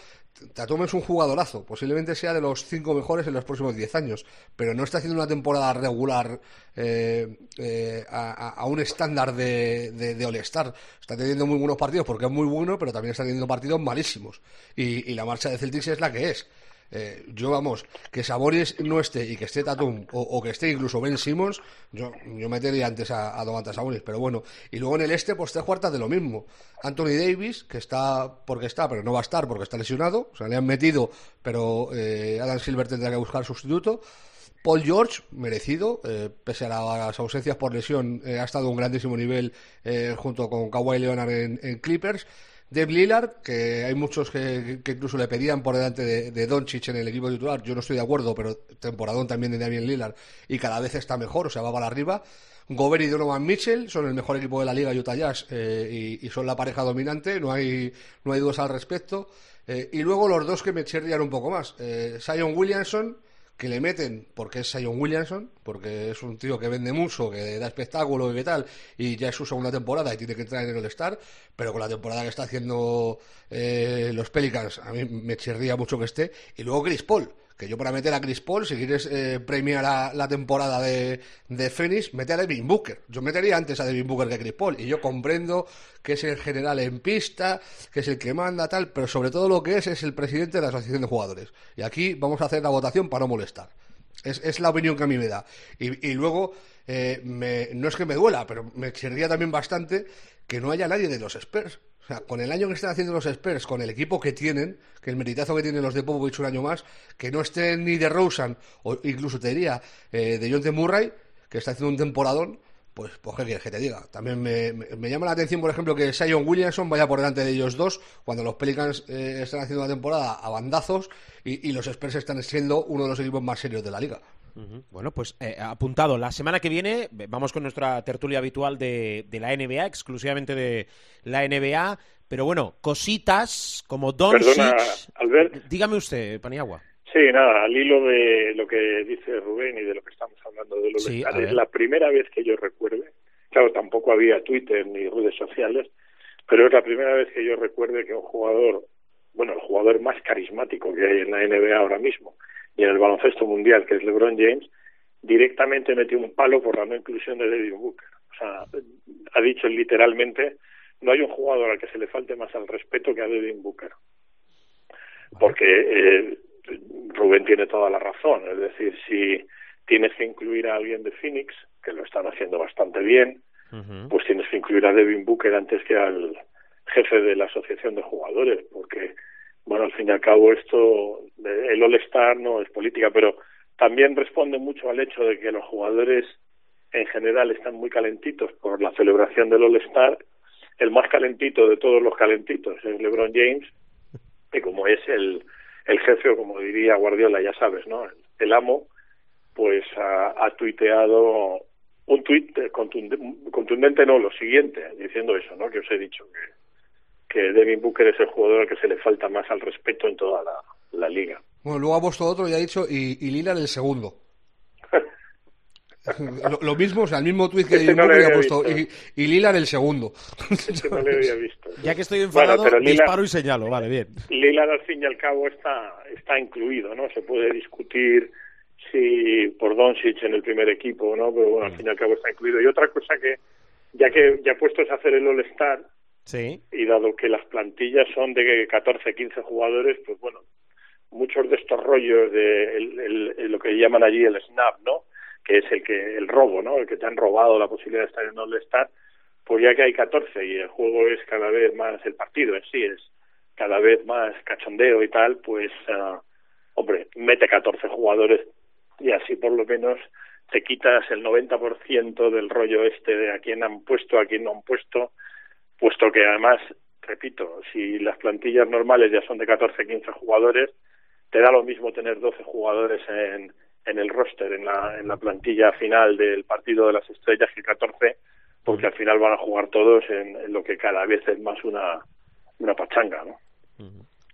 Tatum es un jugadorazo, posiblemente sea de los cinco mejores en los próximos diez años, pero no está haciendo una temporada regular eh, eh, a, un estándar de, de, de All-Star. Está teniendo muy buenos partidos porque es muy bueno, pero también está teniendo partidos malísimos. Y, y la marcha de Celtics es la que es. Eh, yo, vamos, que Sabonis no esté y que esté Tatum o, que esté incluso Ben Simmons, yo, yo metería antes a, a Domantas pero bueno. Y luego en el este, pues tres cuartas de lo mismo. Anthony Davis, que está porque está, pero no va a estar porque está lesionado. O sea, le han metido, pero eh, Adam Silver tendrá que buscar sustituto. Paul George, merecido, eh, pese a las ausencias por lesión, eh, ha estado a un grandísimo nivel eh, junto con Kawhi Leonard en Clippers. Dave Lillard, que hay muchos que, incluso le pedían por delante de, de Doncic en el equipo titular, yo no estoy de acuerdo, pero temporadón también de Damian Lillard y cada vez está mejor, o sea, va para arriba. Gobert y Donovan Mitchell son el mejor equipo de la liga Utah Jazz eh, y, son la pareja dominante, no hay, no hay dudas al respecto. Eh, y luego los dos que me chirrían un poco más, eh, Zion Williamson, que le meten porque es Sion Williamson, porque es un tío que vende mucho, que da espectáculo y qué tal, y ya es su segunda temporada y tiene que entrar en el Star, pero con la temporada que está haciendo eh, los Pelicans, a mí me chirría mucho que esté, y luego Chris Paul, que yo para meter a Chris Paul, si quieres eh, premiar a la temporada de, de Phoenix, mete a Devin Booker. Yo metería antes a Devin Booker que Chris Paul. Y yo comprendo que es el general en pista, que es el que manda, tal, pero sobre todo lo que es es el presidente de la asociación de jugadores. Y aquí vamos a hacer la votación para no molestar. Es, es la opinión que a mí me da. Y, y luego, eh, me, no es que me duela, pero me chirría también bastante que no haya nadie de los Spurs. O sea, con el año que están haciendo los Spurs, con el equipo que tienen, que el meritazo que tienen los de Popovich un año más, que no estén ni de Rosen, o incluso te diría eh, de John T. Murray, que está haciendo un temporadón, pues, pues qué quieres que te diga. También me, me, me llama la atención, por ejemplo, que Sion Williamson vaya por delante de ellos dos, cuando los Pelicans eh, están haciendo una temporada a bandazos y, y los Spurs están siendo uno de los equipos más serios de la liga. Bueno, pues eh, apuntado. La semana que viene vamos con nuestra tertulia habitual de, de la NBA, exclusivamente de la NBA. Pero bueno, cositas como Don Perdona, Albert. Dígame usted, Paniagua. Sí, nada, al hilo de lo que dice Rubén y de lo que estamos hablando de los Sí, es la primera vez que yo recuerde, claro, tampoco había Twitter ni redes sociales, pero es la primera vez que yo recuerde que un jugador, bueno, el jugador más carismático que hay en la NBA ahora mismo y en el baloncesto mundial, que es LeBron James, directamente metió un palo por la no inclusión de Devin Booker. O sea, ha dicho literalmente, no hay un jugador al que se le falte más al respeto que a Devin Booker. Porque eh, Rubén tiene toda la razón. Es decir, si tienes que incluir a alguien de Phoenix, que lo están haciendo bastante bien, pues tienes que incluir a Devin Booker antes que al jefe de la asociación de jugadores, porque, bueno, al fin y al cabo esto, el All-Star no es política, pero también responde mucho al hecho de que los jugadores en general están muy calentitos por la celebración del All-Star. El más calentito de todos los calentitos es LeBron James, y como es el, el jefe, o como diría Guardiola, ya sabes, ¿no? El, amo, pues ha, ha tuiteado un tuit contundente, contundente, no, lo siguiente, diciendo eso, ¿no? Que os he dicho que, que Devin Booker es el jugador al que se le falta más al respeto en toda la, la liga. Bueno, luego ha puesto otro y ha dicho, y, y Lillard el segundo. lo, lo mismo, o sea, el mismo tweet que Ese no Booker ha había puesto, y, y Lillard el segundo. Ese no le había visto. Ya que estoy enfadado, Bueno, disparo y señalo. Vale, bien. Lillard al fin y al cabo está está incluido, ¿no? Se puede discutir si por Doncic en el primer equipo o no, pero bueno, al fin y al cabo está incluido. Y otra cosa que ya que ya puestos a hacer el All-Star Sí. y dado que las plantillas son de 14, 15 jugadores, pues bueno, muchos de estos rollos de el- el- lo que llaman allí el snap, ¿no? Que es el que el robo, ¿no? El que te han robado la posibilidad de estar en All-Star, pues ya que hay 14 y el juego es cada vez más el partido en sí es cada vez más cachondeo y tal, pues ah, hombre, mete 14 jugadores y así por lo menos te quitas el 90% del rollo este de a quién han puesto, a quién no han puesto, puesto que además, repito, si las plantillas normales ya son de 14, 15 jugadores, te da lo mismo tener 12 jugadores en, en el roster, en la, en la plantilla final del partido de las estrellas que 14, porque al final van a jugar todos en, en lo que cada vez es más una, una pachanga, ¿no?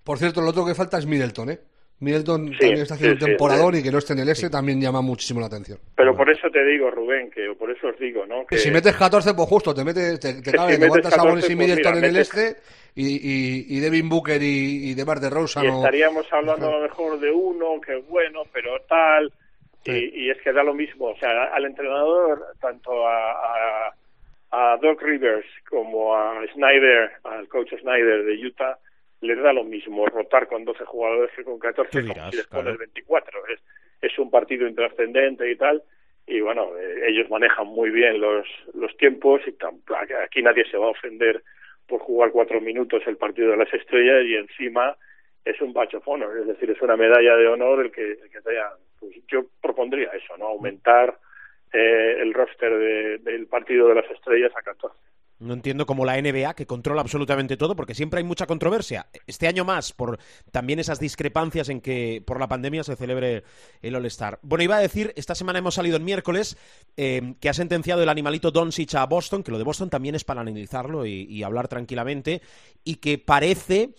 Por cierto, lo otro que falta es Middleton, ¿eh? Middleton Sí, también está haciendo sí, un sí. y que no esté en el S también llama muchísimo la atención. Pero por eso te digo, Rubén, que por eso os digo, ¿no? Que Que si metes 14, pues justo, te metes, te, te cabe, si te metes aguantas a 14, Bones y pues Middleton mira, en el este y, y, y Devin Booker y, y DeMar DeRozan y o- estaríamos hablando a lo mejor de uno que es bueno, pero tal, y, y es que da lo mismo, o sea, al entrenador, tanto a, a, a Doc Rivers como a Snyder, al coach Snyder de Utah, les da lo mismo rotar con 12 jugadores que con 14, Tú como dirás, si les claro. pones 24. Es, es un partido intrascendente y tal, y bueno, eh, ellos manejan muy bien los, los tiempos y tam- aquí nadie se va a ofender por jugar cuatro minutos el partido de las estrellas y encima es un of honor, es decir, es una medalla de honor el que, el que te hayan- pues yo propondría eso, ¿no? Aumentar eh, el roster de- del partido de las estrellas a 14. No entiendo cómo la NBA, que controla absolutamente todo, porque siempre hay mucha controversia. Este año más, por también esas discrepancias en que por la pandemia se celebre el All-Star. Bueno, iba a decir, esta semana hemos salido el miércoles eh, que ha sentenciado el animalito Doncic a Boston, que lo de Boston también es para analizarlo y, y hablar tranquilamente, y que parece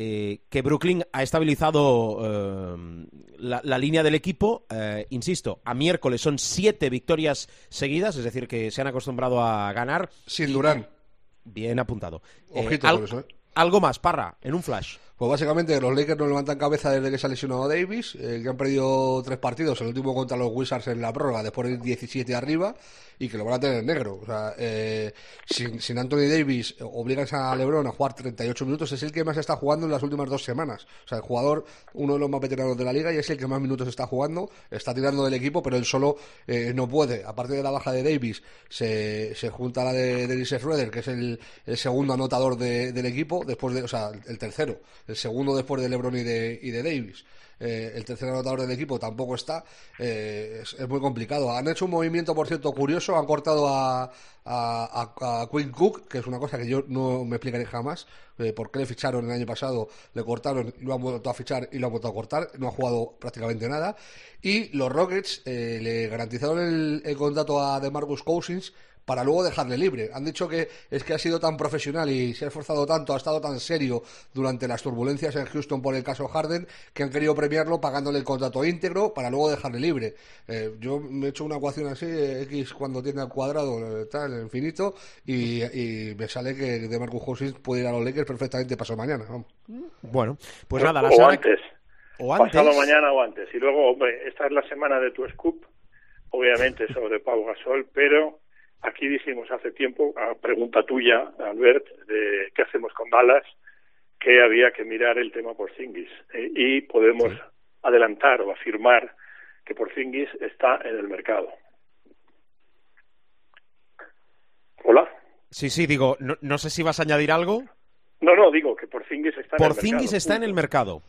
eh, que Brooklyn ha estabilizado eh, la, la línea del equipo. eh, insisto, a miércoles son siete victorias seguidas, es decir, que se han acostumbrado a ganar. Sin Durán. Bien apuntado. Ojito al- con eso, ¿eh? Algo más, Parra, en un flash. Pues básicamente los Lakers no levantan cabeza desde que se ha lesionado Davis, eh, que han perdido tres partidos, el último contra los Wizards en la prórroga, después de ir 17 arriba, y que lo van a tener en negro. O sea, eh, sin, sin Anthony Davis eh, obligan a LeBron a jugar 38 minutos, es el que más está jugando en las últimas dos semanas. O sea, el jugador, uno de los más veteranos de la liga, y es el que más minutos está jugando, está tirando del equipo, pero él solo eh, no puede. Aparte de la baja de Davis, se, se junta la de Dennis Schroeder, que es el, el segundo anotador de- del equipo, después de, o sea, el tercero, el segundo después de LeBron y de, y de Davis. Eh, el tercer anotador del equipo tampoco está. eh, es, muy complicado. Han hecho un movimiento, por cierto, curioso. Han cortado a- a Quinn Cook, que es una cosa que yo no me explicaré jamás. eh, por qué le ficharon el año pasado, le cortaron, lo han vuelto a fichar y lo han vuelto a cortar. No ha jugado prácticamente nada. Y los Rockets eh, le garantizaron el, el contrato a DeMarcus Cousins para luego dejarle libre. Han dicho que es que ha sido tan profesional y se ha esforzado tanto, ha estado tan serio durante las turbulencias en Houston por el caso Harden, que han querido premiarlo pagándole el contrato íntegro para luego dejarle libre. Eh, yo me he hecho una ecuación así, eh, X cuando tiene al cuadrado, eh, tal, infinito, y, y me sale que de Marcus Cousins puede ir a los Lakers perfectamente pasado mañana. vamos. Bueno, pues nada, la o semana... antes. O antes. Pasado mañana o antes. Y luego, hombre, esta es la semana de tu scoop, obviamente sobre Pau Gasol, pero aquí dijimos hace tiempo, a pregunta tuya, Albert, de qué hacemos con Dallas, que había que mirar el tema Porzingis. Eh, y podemos adelantar o afirmar que Porzingis está en el mercado. Hola. Sí, sí, digo, no, no sé si vas a añadir algo. No, no, digo que Porzingis está en el mercado. Porzingis está en el mercado.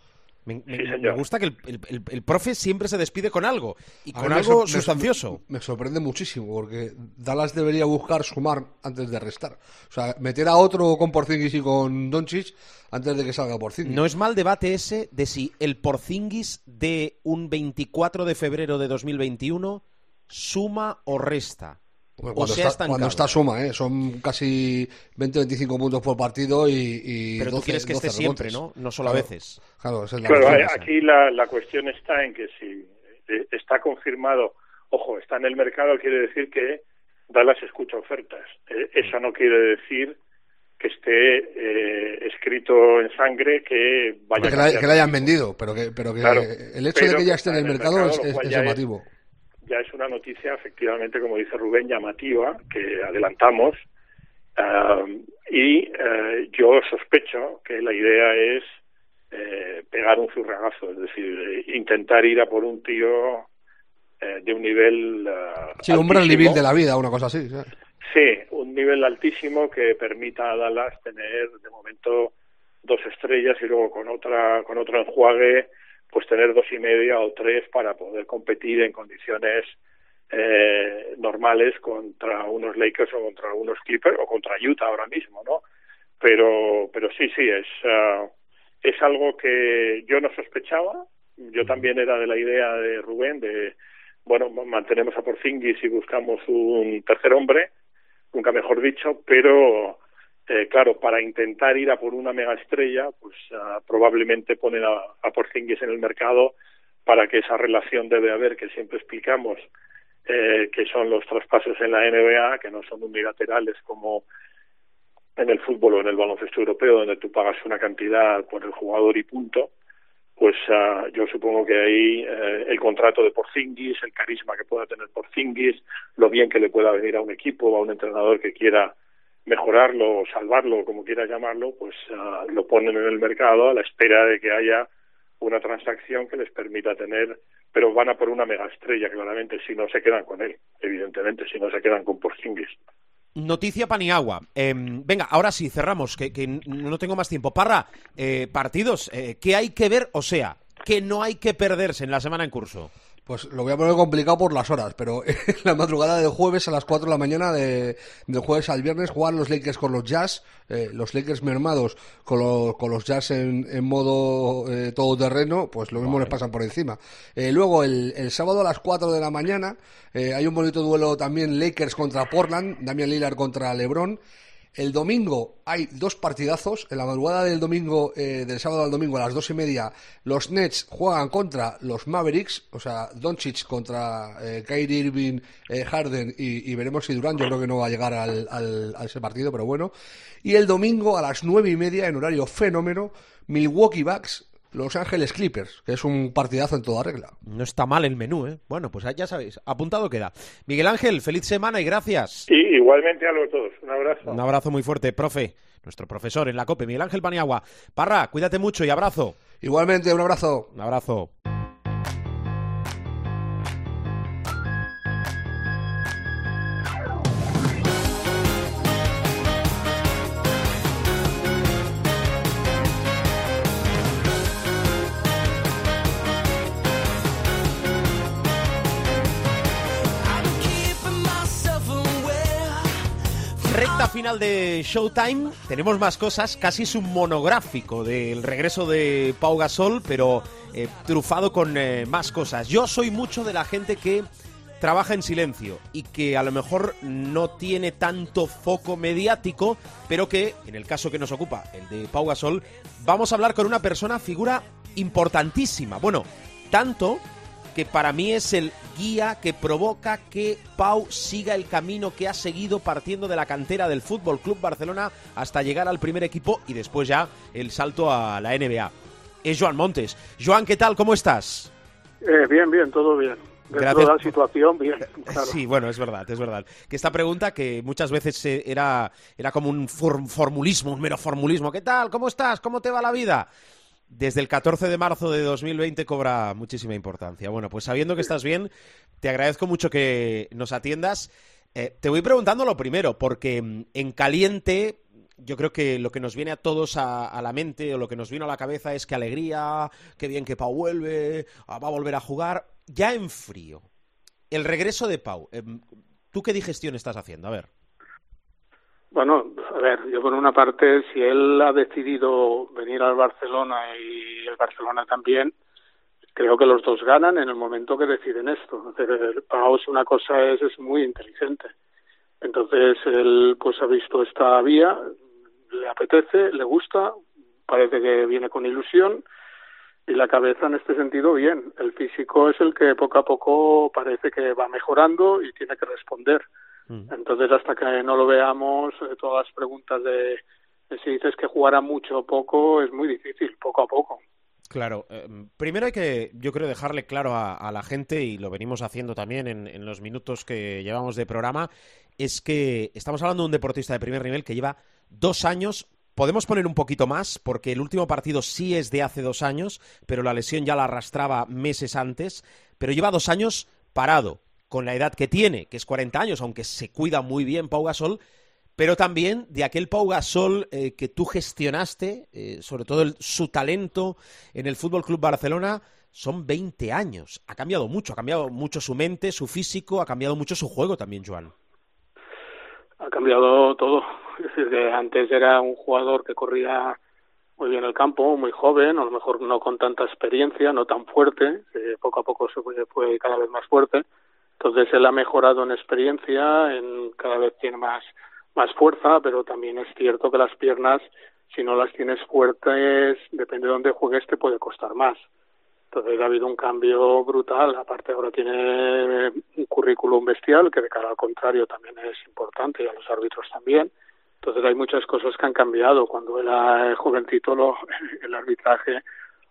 Me, me- Sí, me señor. gusta que el, el- el- el profe siempre se despide con algo. Y con algo sustancioso. Me, sorprende muchísimo porque Dallas debería buscar sumar antes de restar. O sea, meter a otro con Porzingis y con Doncic antes de que salga Porzingis. No es mal debate ese de si el Porzingis de un 24 de febrero de 2021 suma o resta. Hombre, o cuando, sea está, estancado. cuando está suma, ¿eh? son casi 20-25 puntos por partido y, y Pero tú 12 quieres que esté 12 siempre. ¿no? No solo a veces. Claro, esa es la Claro, cuestión eh, aquí la, la cuestión está en que si eh, está confirmado, ojo, está en el mercado, quiere decir que Dallas escucha ofertas. Eh, eso no quiere decir que esté eh, escrito en sangre que vaya que, a la, que la hayan vendido, pero que, pero que Claro, el hecho pero de que ya esté en el mercado, mercado, es, lo es- cual es ya es- llamativo. Ya es una noticia, efectivamente, como dice Rubén, llamativa, que adelantamos. Ah, y eh, yo sospecho que la idea es eh, pegar un zurragazo, es decir, intentar ir a por un tío eh, de un nivel. ah, Sí, un. Beal de la vida, una cosa así. ¿sabes? Sí, un nivel altísimo que permita a Dallas tener de momento dos estrellas y luego con otra con otro enjuague pues tener dos y media o tres para poder competir en condiciones eh, normales contra unos Lakers o contra unos Clippers o contra Utah ahora mismo, ¿no? Pero pero sí sí es ah, es algo que yo no sospechaba. Yo también era de la idea de Rubén de bueno mantenemos a Porzingis y buscamos un tercer hombre nunca mejor dicho, pero eh, claro, para intentar ir a por una mega estrella, pues ah, probablemente ponen a, a Porzingis en el mercado para que esa relación debe haber que siempre explicamos eh, que son los traspasos en la NBA, que no son unilaterales como en el fútbol o en el baloncesto europeo, donde tú pagas una cantidad por el jugador y punto, pues ah, yo supongo que ahí eh, el contrato de Porzingis, el carisma que pueda tener Porzingis, lo bien que le pueda venir a un equipo, a un entrenador que quiera mejorarlo salvarlo, como quiera llamarlo, pues ah, lo ponen en el mercado a la espera de que haya una transacción que les permita tener, pero van a por una mega estrella, claramente, si no se quedan con él, evidentemente, si no se quedan con Porzingis. Noticia Paniagua. Eh, venga, ahora sí, cerramos, que, que no tengo más tiempo. Parra, eh, partidos, eh, ¿qué hay que ver? O sea, que no hay que perderse en la semana en curso. Pues lo voy a poner complicado por las horas, pero en la madrugada del jueves a las 4 de la mañana, de, del jueves al viernes, juegan los Lakers con los Jazz, eh, los Lakers mermados con los, con los Jazz en, en modo eh, todoterreno, pues lo mismo les pasan por encima. Eh, luego, el, el sábado a las 4 de la mañana, eh, hay un bonito duelo también Lakers contra Portland, Damian Lillard contra LeBron. El domingo hay dos partidazos. En la madrugada del domingo, eh, del sábado al domingo a las dos y media, los Nets juegan contra los Mavericks, o sea, Doncic contra eh, Kyrie Irving, eh, Harden y, veremos si Durant. Yo creo que no va a llegar al, al, a ese partido, pero bueno. Y el domingo a las nueve y media, en horario fenómeno, Milwaukee Bucks los Ángeles Clippers, que es un partidazo en toda regla. No está mal el menú, ¿eh? Bueno, pues ya sabéis, apuntado queda. Miguel Ángel, feliz semana y gracias. Y igualmente a los dos, un abrazo. Un abrazo muy fuerte, profe, nuestro profesor en la COPE, Miguel Ángel Paniagua. Parra, cuídate mucho y abrazo. Igualmente, un abrazo. Un abrazo. Final de Showtime tenemos más cosas, casi es un monográfico del regreso de Pau Gasol, pero eh, trufado con eh, más cosas. Yo soy mucho de la gente que trabaja en silencio y que a lo mejor no tiene tanto foco mediático, pero que, en el caso que nos ocupa, el de Pau Gasol, vamos a hablar con una persona, figura importantísima. Bueno, tanto que para mí es el guía que provoca que Pau siga el camino que ha seguido partiendo de la cantera del Fútbol Club Barcelona hasta llegar al primer equipo y después ya el salto a la NBA. Es Joan Montes. Joan, ¿qué tal? ¿Cómo estás? Eh, bien, bien, todo bien. Dentro de la situación, bien. Sí, bueno, es verdad, es verdad. Que esta pregunta, que muchas veces eh, era, era como un formulismo, un mero formulismo. ¿Qué tal? ¿Cómo estás? ¿Cómo te va la vida? Desde el 14 de marzo de 2020 cobra muchísima importancia. Bueno, pues sabiendo que estás bien, te agradezco mucho que nos atiendas. Eh, te voy preguntando lo primero, porque mm, en caliente yo creo que lo que nos viene a todos a, la mente o lo que nos vino a la cabeza es que alegría, qué bien que Pau vuelve, ah, va a volver a jugar. Ya en frío, el regreso de Pau, em, ¿tú qué digestión estás haciendo? A ver. Bueno, a ver, yo por una parte, si él ha decidido venir al Barcelona y el Barcelona también, creo que los dos ganan en el momento que deciden esto. Pau es una cosa es, es muy inteligente. Entonces él pues ha visto esta vía, le apetece, le gusta, parece que viene con ilusión y la cabeza en este sentido bien. El físico es el que poco a poco parece que va mejorando y tiene que responder. Mm. Entonces, hasta que no lo veamos, eh, todas las preguntas de, si dices que jugará mucho o poco, es muy difícil, poco a poco. Claro, eh, primero hay que, yo creo, dejarle claro a, la gente, y lo venimos haciendo también en, en, los minutos que llevamos de programa, es que estamos hablando de un deportista de primer nivel que lleva dos años. Podemos poner un poquito más, porque el último partido sí es de hace dos años, pero la lesión ya la arrastraba meses antes, pero lleva dos años parado con la edad que tiene, que es 40 años, aunque se cuida muy bien Pau Gasol, pero también de aquel Pau Gasol eh, que tú gestionaste, eh, sobre todo su talento en el Fútbol Club Barcelona, son 20 años. Ha cambiado mucho, ha cambiado mucho su mente, su físico, ha cambiado mucho su juego también, Joan. Ha cambiado todo. Antes era un jugador que corría muy bien el campo, muy joven, a lo mejor no con tanta experiencia, no tan fuerte, poco a poco se fue cada vez más fuerte entonces él ha mejorado en experiencia, en, cada vez tiene más, más fuerza, pero también es cierto que las piernas, si no las tienes fuertes, depende de dónde juegues, te puede costar más. Entonces ha habido un cambio brutal. Aparte ahora tiene un currículum bestial que de cara al contrario también es importante y a los árbitros también. Entonces hay muchas cosas que han cambiado. Cuando era jovencito lo, el arbitraje,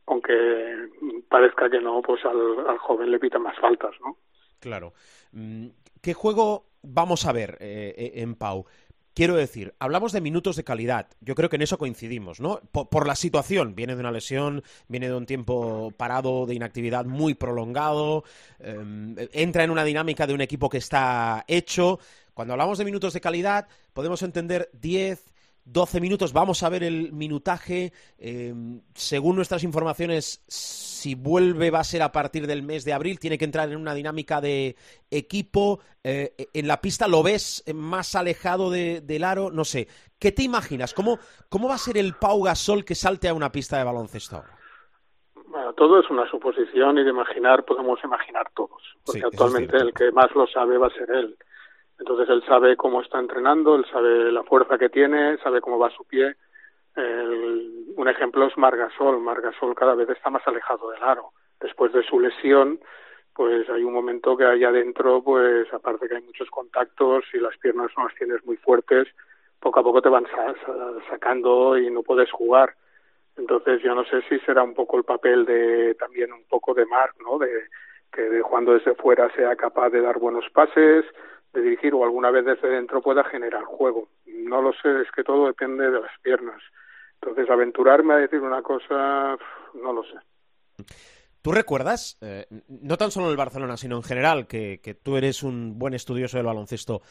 aunque parezca que no, pues al, al joven le pita más faltas, ¿no? Claro. Mm, ¿Qué juego vamos a ver eh, eh, en Pau? Quiero decir, hablamos de minutos de calidad. Yo creo que en eso coincidimos, ¿no? Por, la situación. Viene de una lesión, viene de un tiempo parado de inactividad muy prolongado, em, entra en una dinámica de un equipo que está hecho. Cuando hablamos de minutos de calidad, podemos entender 10, 12 minutos. Vamos a ver el minutaje. Eh, según nuestras informaciones, si vuelve va a ser a partir del mes de abril. Tiene que entrar en una dinámica de equipo. Eh, en la pista lo ves más alejado del aro. No sé. ¿Qué te imaginas? ¿Cómo, ¿Cómo va a ser el Pau Gasol que salte a una pista de baloncesto ahora? Bueno, todo es una suposición y de imaginar podemos imaginar todos. Porque actualmente el que más lo sabe va a ser él Entonces él sabe cómo está entrenando, él sabe la fuerza que tiene, sabe cómo va su pie. un ejemplo es Margasol. Margasol cada vez está más alejado del aro. Después de su lesión, pues hay un momento que ahí adentro, pues aparte que hay muchos contactos y las piernas no las tienes muy fuertes, poco a poco te van sacando y no puedes jugar. Entonces yo no sé si será un poco el papel de también un poco de Marc, ¿no? De que de jugando desde fuera sea capaz de dar buenos pases, de dirigir o alguna vez desde dentro pueda generar juego. No lo sé, es que todo depende de las piernas. Entonces aventurarme a decir una cosa, no lo sé. ¿Tú recuerdas, eh, no tan solo en el Barcelona, sino en general, que, que tú eres un buen estudioso del baloncesto,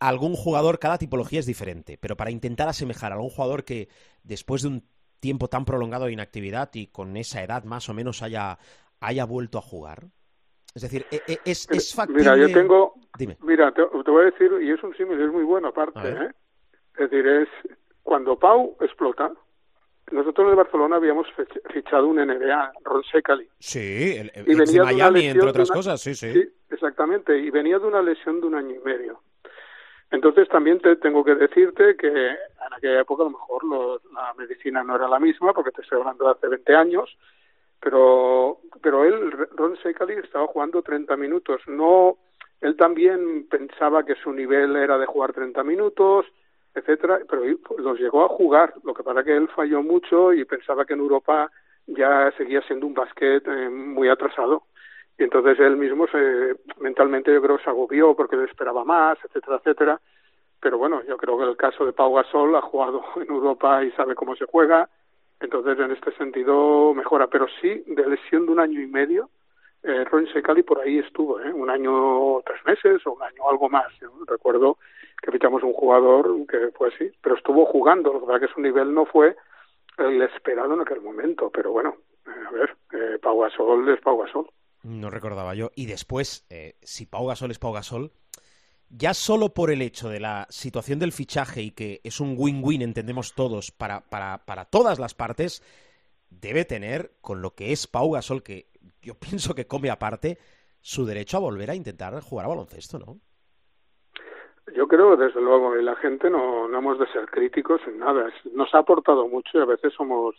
algún jugador, cada tipología es diferente, pero para intentar asemejar a algún jugador que después de un tiempo tan prolongado de inactividad y con esa edad más o menos haya, haya vuelto a jugar? Es decir, e, e, ¿es, es factible? Mira, yo tengo... Mira, te, voy a decir, y es un símil, es muy bueno aparte, ¿eh? Es decir, es cuando Pau explota, nosotros en Barcelona habíamos fichado un NBA, Ron Secali. Sí, el, y venía de Miami, entre otras cosas, sí, sí. Sí, exactamente, y venía de una lesión de un año y medio. Entonces también te tengo que decirte que en aquella época a lo mejor la medicina no era la misma, porque te estoy hablando de hace 20 años, pero, pero él, Ron Secali, estaba jugando 30 minutos. No, él también pensaba que su nivel era de jugar 30 minutos, etcétera, pero los llegó a jugar. Lo que pasa que él falló mucho y pensaba que en Europa ya seguía siendo un básquet eh, muy atrasado y entonces él mismo se, mentalmente yo creo se agobió porque le esperaba más, etcétera, etcétera. Pero bueno, yo creo que el caso de Pau Gasol ha jugado en Europa y sabe cómo se juega, entonces en este sentido mejora. Pero sí, de lesión de un año y medio, eh, Ron Secali por ahí estuvo, ¿eh? un año, tres meses o un año algo más. recuerdo que fichamos un jugador que fue así, pero estuvo jugando, lo que pasa que su nivel no fue el esperado en aquel momento, pero bueno, eh, a ver, eh, Pau Gasol es Pau Gasol. No recordaba yo. Y después, eh, si Pau Gasol es Pau Gasol, ya solo por el hecho de la situación del fichaje y que es un win-win, entendemos todos, para, para, para todas las partes, debe tener, con lo que es Pau Gasol, que yo pienso que come aparte, su derecho a volver a intentar jugar a baloncesto, ¿no? Yo creo, desde luego, y la gente no, no hemos de ser críticos en nada. Nos ha aportado mucho y a veces somos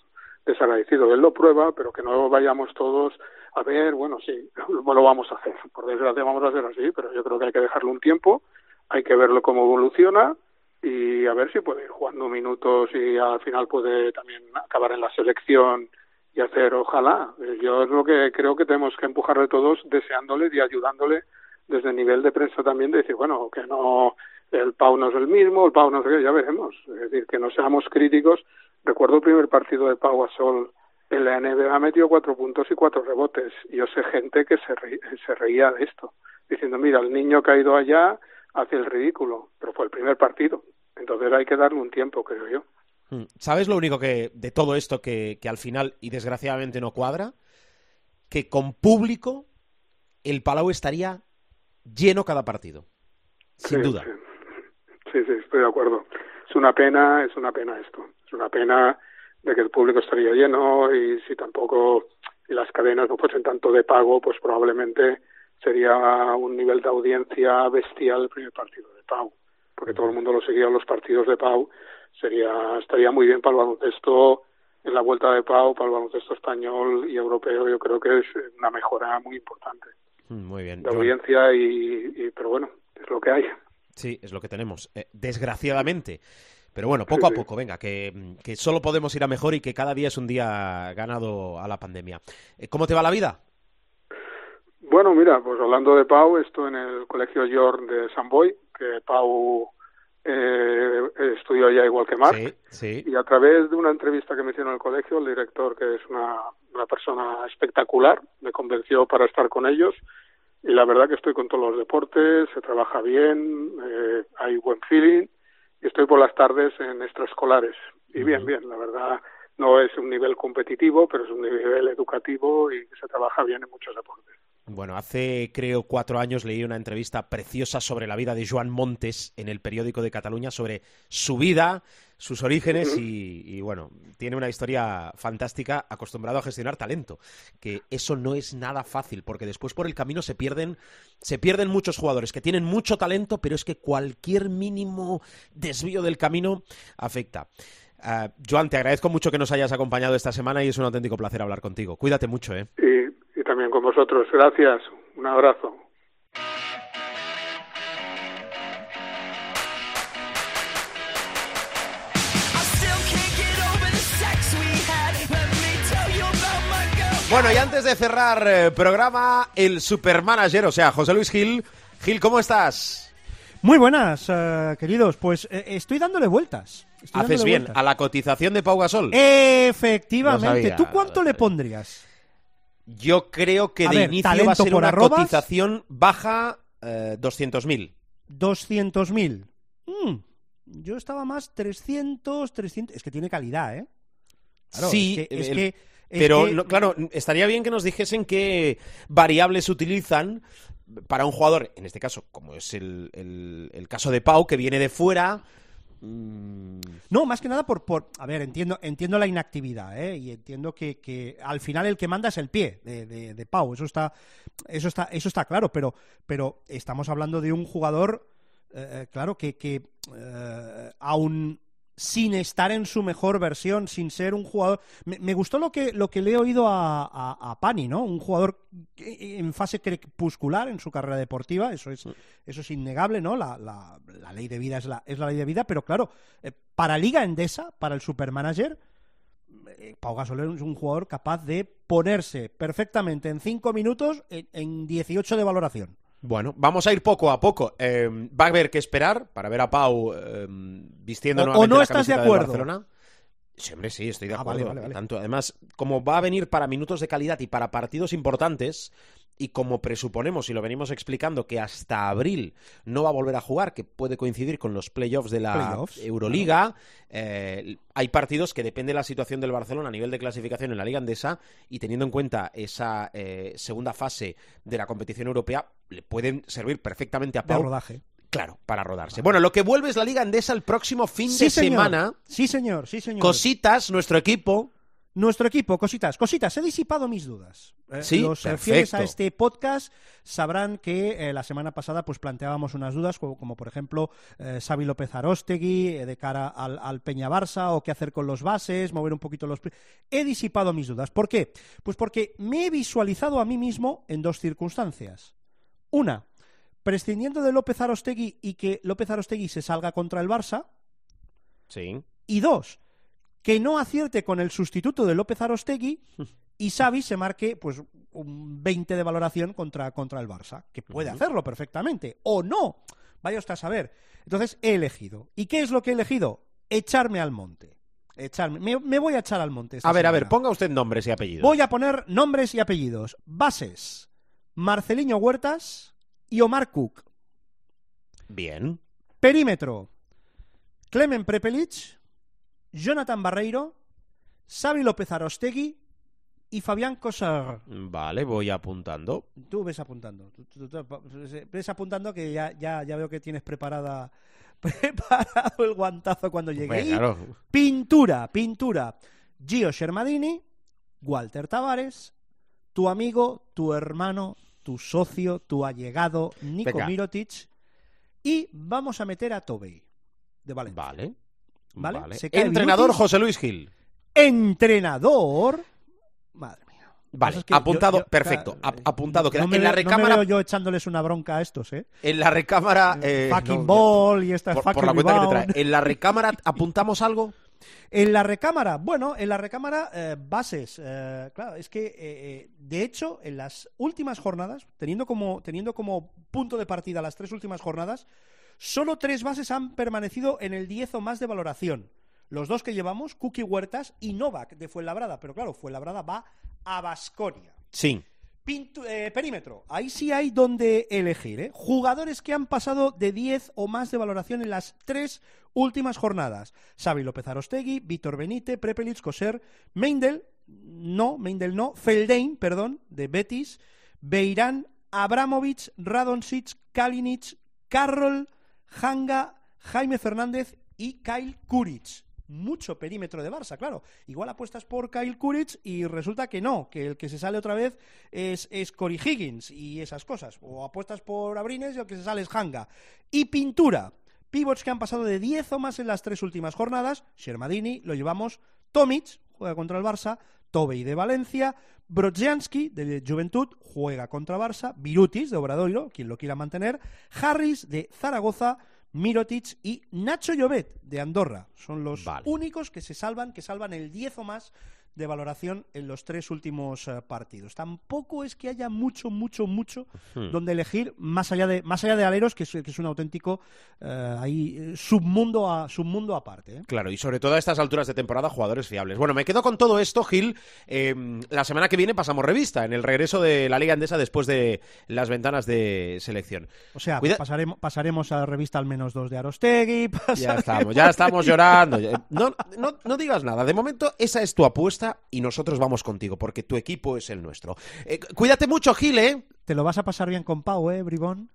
desagradecidos. Él lo prueba, pero que no vayamos todos a ver, bueno, sí, lo vamos a hacer. Por desgracia vamos a hacer así, pero yo creo que hay que dejarle un tiempo, hay que verlo cómo evoluciona y a ver si puede ir jugando minutos y al final puede también acabar en la selección y hacer, ojalá. Yo es lo que creo que tenemos que empujarle todos deseándole y ayudándole desde el nivel de prensa también de decir, bueno, que no, el Pau no es el mismo, el Pau no es el ya veremos. Es decir, que no seamos críticos. Recuerdo el primer partido de Pau a Sol en la NBA metió cuatro puntos y cuatro rebotes. Y yo sé gente que se, se reía de esto, diciendo, mira, el niño que ha ido allá hace el ridículo, pero fue el primer partido. Entonces hay que darle un tiempo, creo yo. Hmm. ¿Sabes lo único que de todo esto que, que al final, y desgraciadamente no cuadra? Que con público el Palau estaría lleno cada partido. Sin duda. sí, sí, estoy de acuerdo. Es una pena, es una pena esto. Es una pena de que el público estaría lleno y si tampoco y las cadenas no fuesen tanto de pago, pues probablemente sería un nivel de audiencia bestial el primer partido de Pau, porque todo el mundo lo seguía en los partidos de Pau, sería estaría muy bien para el baloncesto en la vuelta de Pau, para el baloncesto español y europeo, yo creo que es una mejora muy importante. Mm, muy bien. De audiencia y, pero bueno, es lo que hay. Sí, es lo que tenemos. Eh, desgraciadamente. Pero bueno, poco a poco, venga, que, que, solo podemos ir a mejor y que cada día es un día ganado a la pandemia. Eh, ¿Cómo te va la vida? Bueno, mira, pues hablando de Pau, estoy en el Colegio York de San Boy, que Pau eh, estudió allá igual que Marc. Sí, Y a través de una entrevista que me hicieron en el colegio, el director, que es una, una persona espectacular, me convenció para estar con ellos. Y la verdad que estoy con todos los deportes, se trabaja bien, eh, hay buen feeling estoy por las tardes en extraescolares. Y bien, bien, la verdad no es un nivel competitivo, pero es un nivel educativo y se trabaja bien en muchos deportes. Bueno, hace creo cuatro años leí una entrevista preciosa sobre la vida de Joan Montes en el periódico de Cataluña, sobre su vida, sus orígenes y, y, bueno, tiene una historia fantástica, acostumbrado a gestionar talento, que eso no es nada fácil, porque después por el camino se pierden, se pierden muchos jugadores que tienen mucho talento, pero es que cualquier mínimo desvío del camino afecta. Uh, Joan, te agradezco mucho que nos hayas acompañado esta semana y es un auténtico placer hablar contigo. Cuídate mucho, ¿eh? Y también con vosotros. Gracias. Un abrazo. Bueno, y antes de cerrar eh, programa, el supermanager, o sea, José Luis Gil. Gil, ¿cómo estás? Muy buenas, uh, queridos. Pues eh, estoy dándole vueltas. Estoy Haces dándole bien. vueltas. A la cotización de Pau Gasol. Efectivamente. Sabía, ¿Tú cuánto le pondrías? Yo creo que A de ver, inicio va a ser una arrobas. cotización baja eh, 200.000. 200.000. Mm, yo estaba más 300, 300. Es que tiene calidad, ¿eh? Claro, sí, es que, es el- que- pero no- claro, estaría bien que nos dijesen qué variables utilizan para un jugador, en este caso, como es el, el- el caso de Pau, que viene de fuera. Mm, No, más que nada por, por a ver, entiendo, entiendo la inactividad, ¿eh? Y entiendo que, que al final el que manda es el pie de, de- de Pau, eso está, eso está, eso está claro, pero, pero estamos hablando de un jugador, eh, claro, que, que eh, aún sin estar en su mejor versión, sin ser un jugador. Me, me gustó lo que, lo que le he oído a, a, a Pani, ¿no? Un jugador en fase crepuscular en su carrera deportiva, eso es, eso es innegable, ¿no? La, la- la ley de vida es la, es la ley de vida, pero claro, eh, para Liga Endesa, para el supermanager, eh, Pau Gasol es un jugador capaz de ponerse perfectamente en 5 minutos en, en 18 de valoración. Bueno, vamos a ir poco a poco. Eh, va a haber que esperar para ver a Pau eh, vistiendo O- o nuevamente no la estás de acuerdo. Barcelona. Sí, hombre, sí, estoy de Ah, acuerdo. vale, vale, vale. Tanto, además, como va a venir para minutos de calidad y para partidos importantes, y como presuponemos y lo venimos explicando que hasta abril no va a volver a jugar, que puede coincidir con los playoffs de la Playoffs, Euroliga, eh, hay partidos que depende de la situación del Barcelona a nivel de clasificación en la Liga Andesa y teniendo en cuenta esa eh, segunda fase de la competición europea, le pueden servir perfectamente a De Pau rodaje. Claro, para rodarse. Bueno, lo que vuelve es la Liga Andesa el próximo fin Sí, de señor. semana. Sí, señor, sí, señor. Cositas, nuestro equipo. Nuestro equipo, cositas, cositas, he disipado mis dudas. Eh, Sí, Los fieles a perfecto. este podcast sabrán que eh, la semana pasada pues planteábamos unas dudas, como, como por ejemplo eh, Xavi López Arostegui eh, de cara al, al Peña Barça o qué hacer con los bases, mover un poquito los... He disipado mis dudas. ¿Por qué? Pues porque me he visualizado a mí mismo en dos circunstancias. Una, prescindiendo de López Arostegui y que López Arostegui se salga contra el Barça, Sí. y dos, que no acierte con el sustituto de López Arostegui y Xavi se marque pues un 20 de valoración contra, contra el Barça, que puede hacerlo perfectamente, o no, vaya usted a saber. Entonces he elegido. ¿Y qué es lo que he elegido? Echarme al monte. Echarme. Me, me voy a echar al monte. esta A ver, a ver, ponga usted nombres y apellidos. Voy a poner nombres y apellidos. Bases. Marceliño Huertas y Omar Cook. Bien. Perímetro. Clemen Prepelic, Jonathan Barreiro, Xavi López Arostegui y Fabián Coser. Vale, voy apuntando. Tú ves apuntando. Tú- tú- tú- ves apuntando que ya, ya, ya veo que tienes preparada preparado el guantazo cuando llegue. Claro. Pintura, pintura. Gio Shermadini, Walter Tavares, tu amigo, tu hermano, tu socio, tu allegado, Nico Venga. Mirotic. Y vamos a meter a Tobey, de Valencia. Vale. Vale, se cae Entrenador Virutis. José Luis Gil. Entrenador. Madre mía. Vale, que apuntado, yo- yo- perfecto, claro, apuntado. No me, en la veo- no me recámara, veo yo echándoles una bronca a estos, ¿eh? en la recámara, eh, fucking no, ball y esta por, fucking por la cuenta que te trae. En la recámara apuntamos algo. En la recámara, bueno, en la recámara, eh, bases. eh, claro, es que, eh, eh, de hecho, en las últimas jornadas, teniendo como, teniendo como punto de partida las tres últimas jornadas, solo tres bases han permanecido en el 10 o más de valoración. Los dos que llevamos, Cookie Huertas y Novak de Fuenlabrada. Pero claro, Fuenlabrada va a Basconia. Sí. Pintu- eh, perímetro. Ahí sí hay donde elegir. ¿eh? Jugadores que han pasado de 10 o más de valoración en las tres últimas jornadas. Xavi López Arostegui, Víctor Benite, Prepelic, Coser, Meindel, no, Meindel no, Feldain, perdón, de Betis, Beirán, Abramovich, Radonsic, Kalinic, Carroll, Hanga, Jaime Fernández y Kyle Kuric mucho perímetro de Barça, claro. Igual apuestas por Kyle Kuric y resulta que no, que el que se sale otra vez es, es Cory Higgins y esas cosas. O apuestas por Abrines y el que se sale es Hanga. Y pintura. Pivots que han pasado de 10 o más en las tres últimas jornadas. Shermadini, lo llevamos. Tomic, juega contra el Barça. Tobey de Valencia. Brodzianski de Juventud juega contra Barça. Virutis de Obradoiro, quien lo quiera mantener. Harris de Zaragoza. Mirotic y Nacho Llobet de Andorra. Son los únicos que se salvan, que salvan el 10 o más de valoración en los tres últimos eh, partidos. Tampoco es que haya mucho, mucho, mucho hmm. donde elegir más allá de más allá de Aleros, que es, que es un auténtico eh, ahí, submundo a submundo aparte. ¿eh? Claro, y sobre todo a estas alturas de temporada jugadores fiables. Bueno, me quedo con todo esto, Gil. La semana que viene pasamos revista en el regreso de la Liga Andesa después de las ventanas de selección. O sea, pasaremos, pasaremos a revista al menos dos de Arostegui. Ya estamos, ya estamos llorando. No, no, no digas nada. De momento, esa es tu apuesta y nosotros vamos contigo, porque tu equipo es el nuestro. Eh, cuídate mucho, Gil, ¿eh? Te lo vas a pasar bien con Pau, ¿eh, Bribón?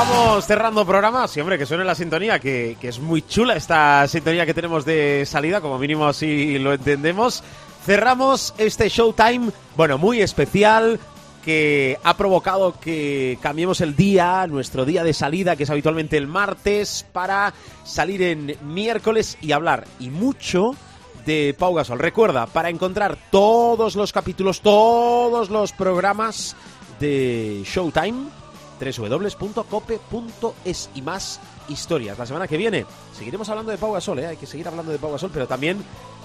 Vamos cerrando programa. Siempre que suene la sintonía, que, es muy chula esta sintonía que tenemos de salida, como mínimo así lo entendemos. Cerramos este Showtime, bueno, muy especial, que ha provocado que cambiemos el día, nuestro día de salida, que es habitualmente el martes, para salir en miércoles y hablar y mucho de Pau Gasol. Recuerda, para encontrar todos los capítulos, todos los programas de Showtime, www.cope.es y más historias. La semana que viene seguiremos hablando de Pau Gasol, ¿eh? hay que seguir hablando de Pau Gasol, pero también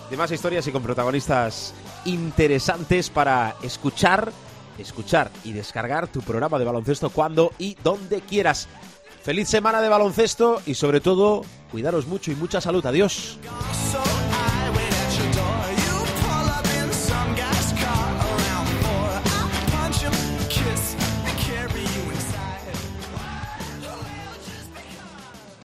de más historias y con protagonistas interesantes para escuchar, escuchar y descargar tu programa de baloncesto cuando y donde quieras. Feliz semana de baloncesto y sobre todo, cuidaros mucho y mucha salud. Adiós.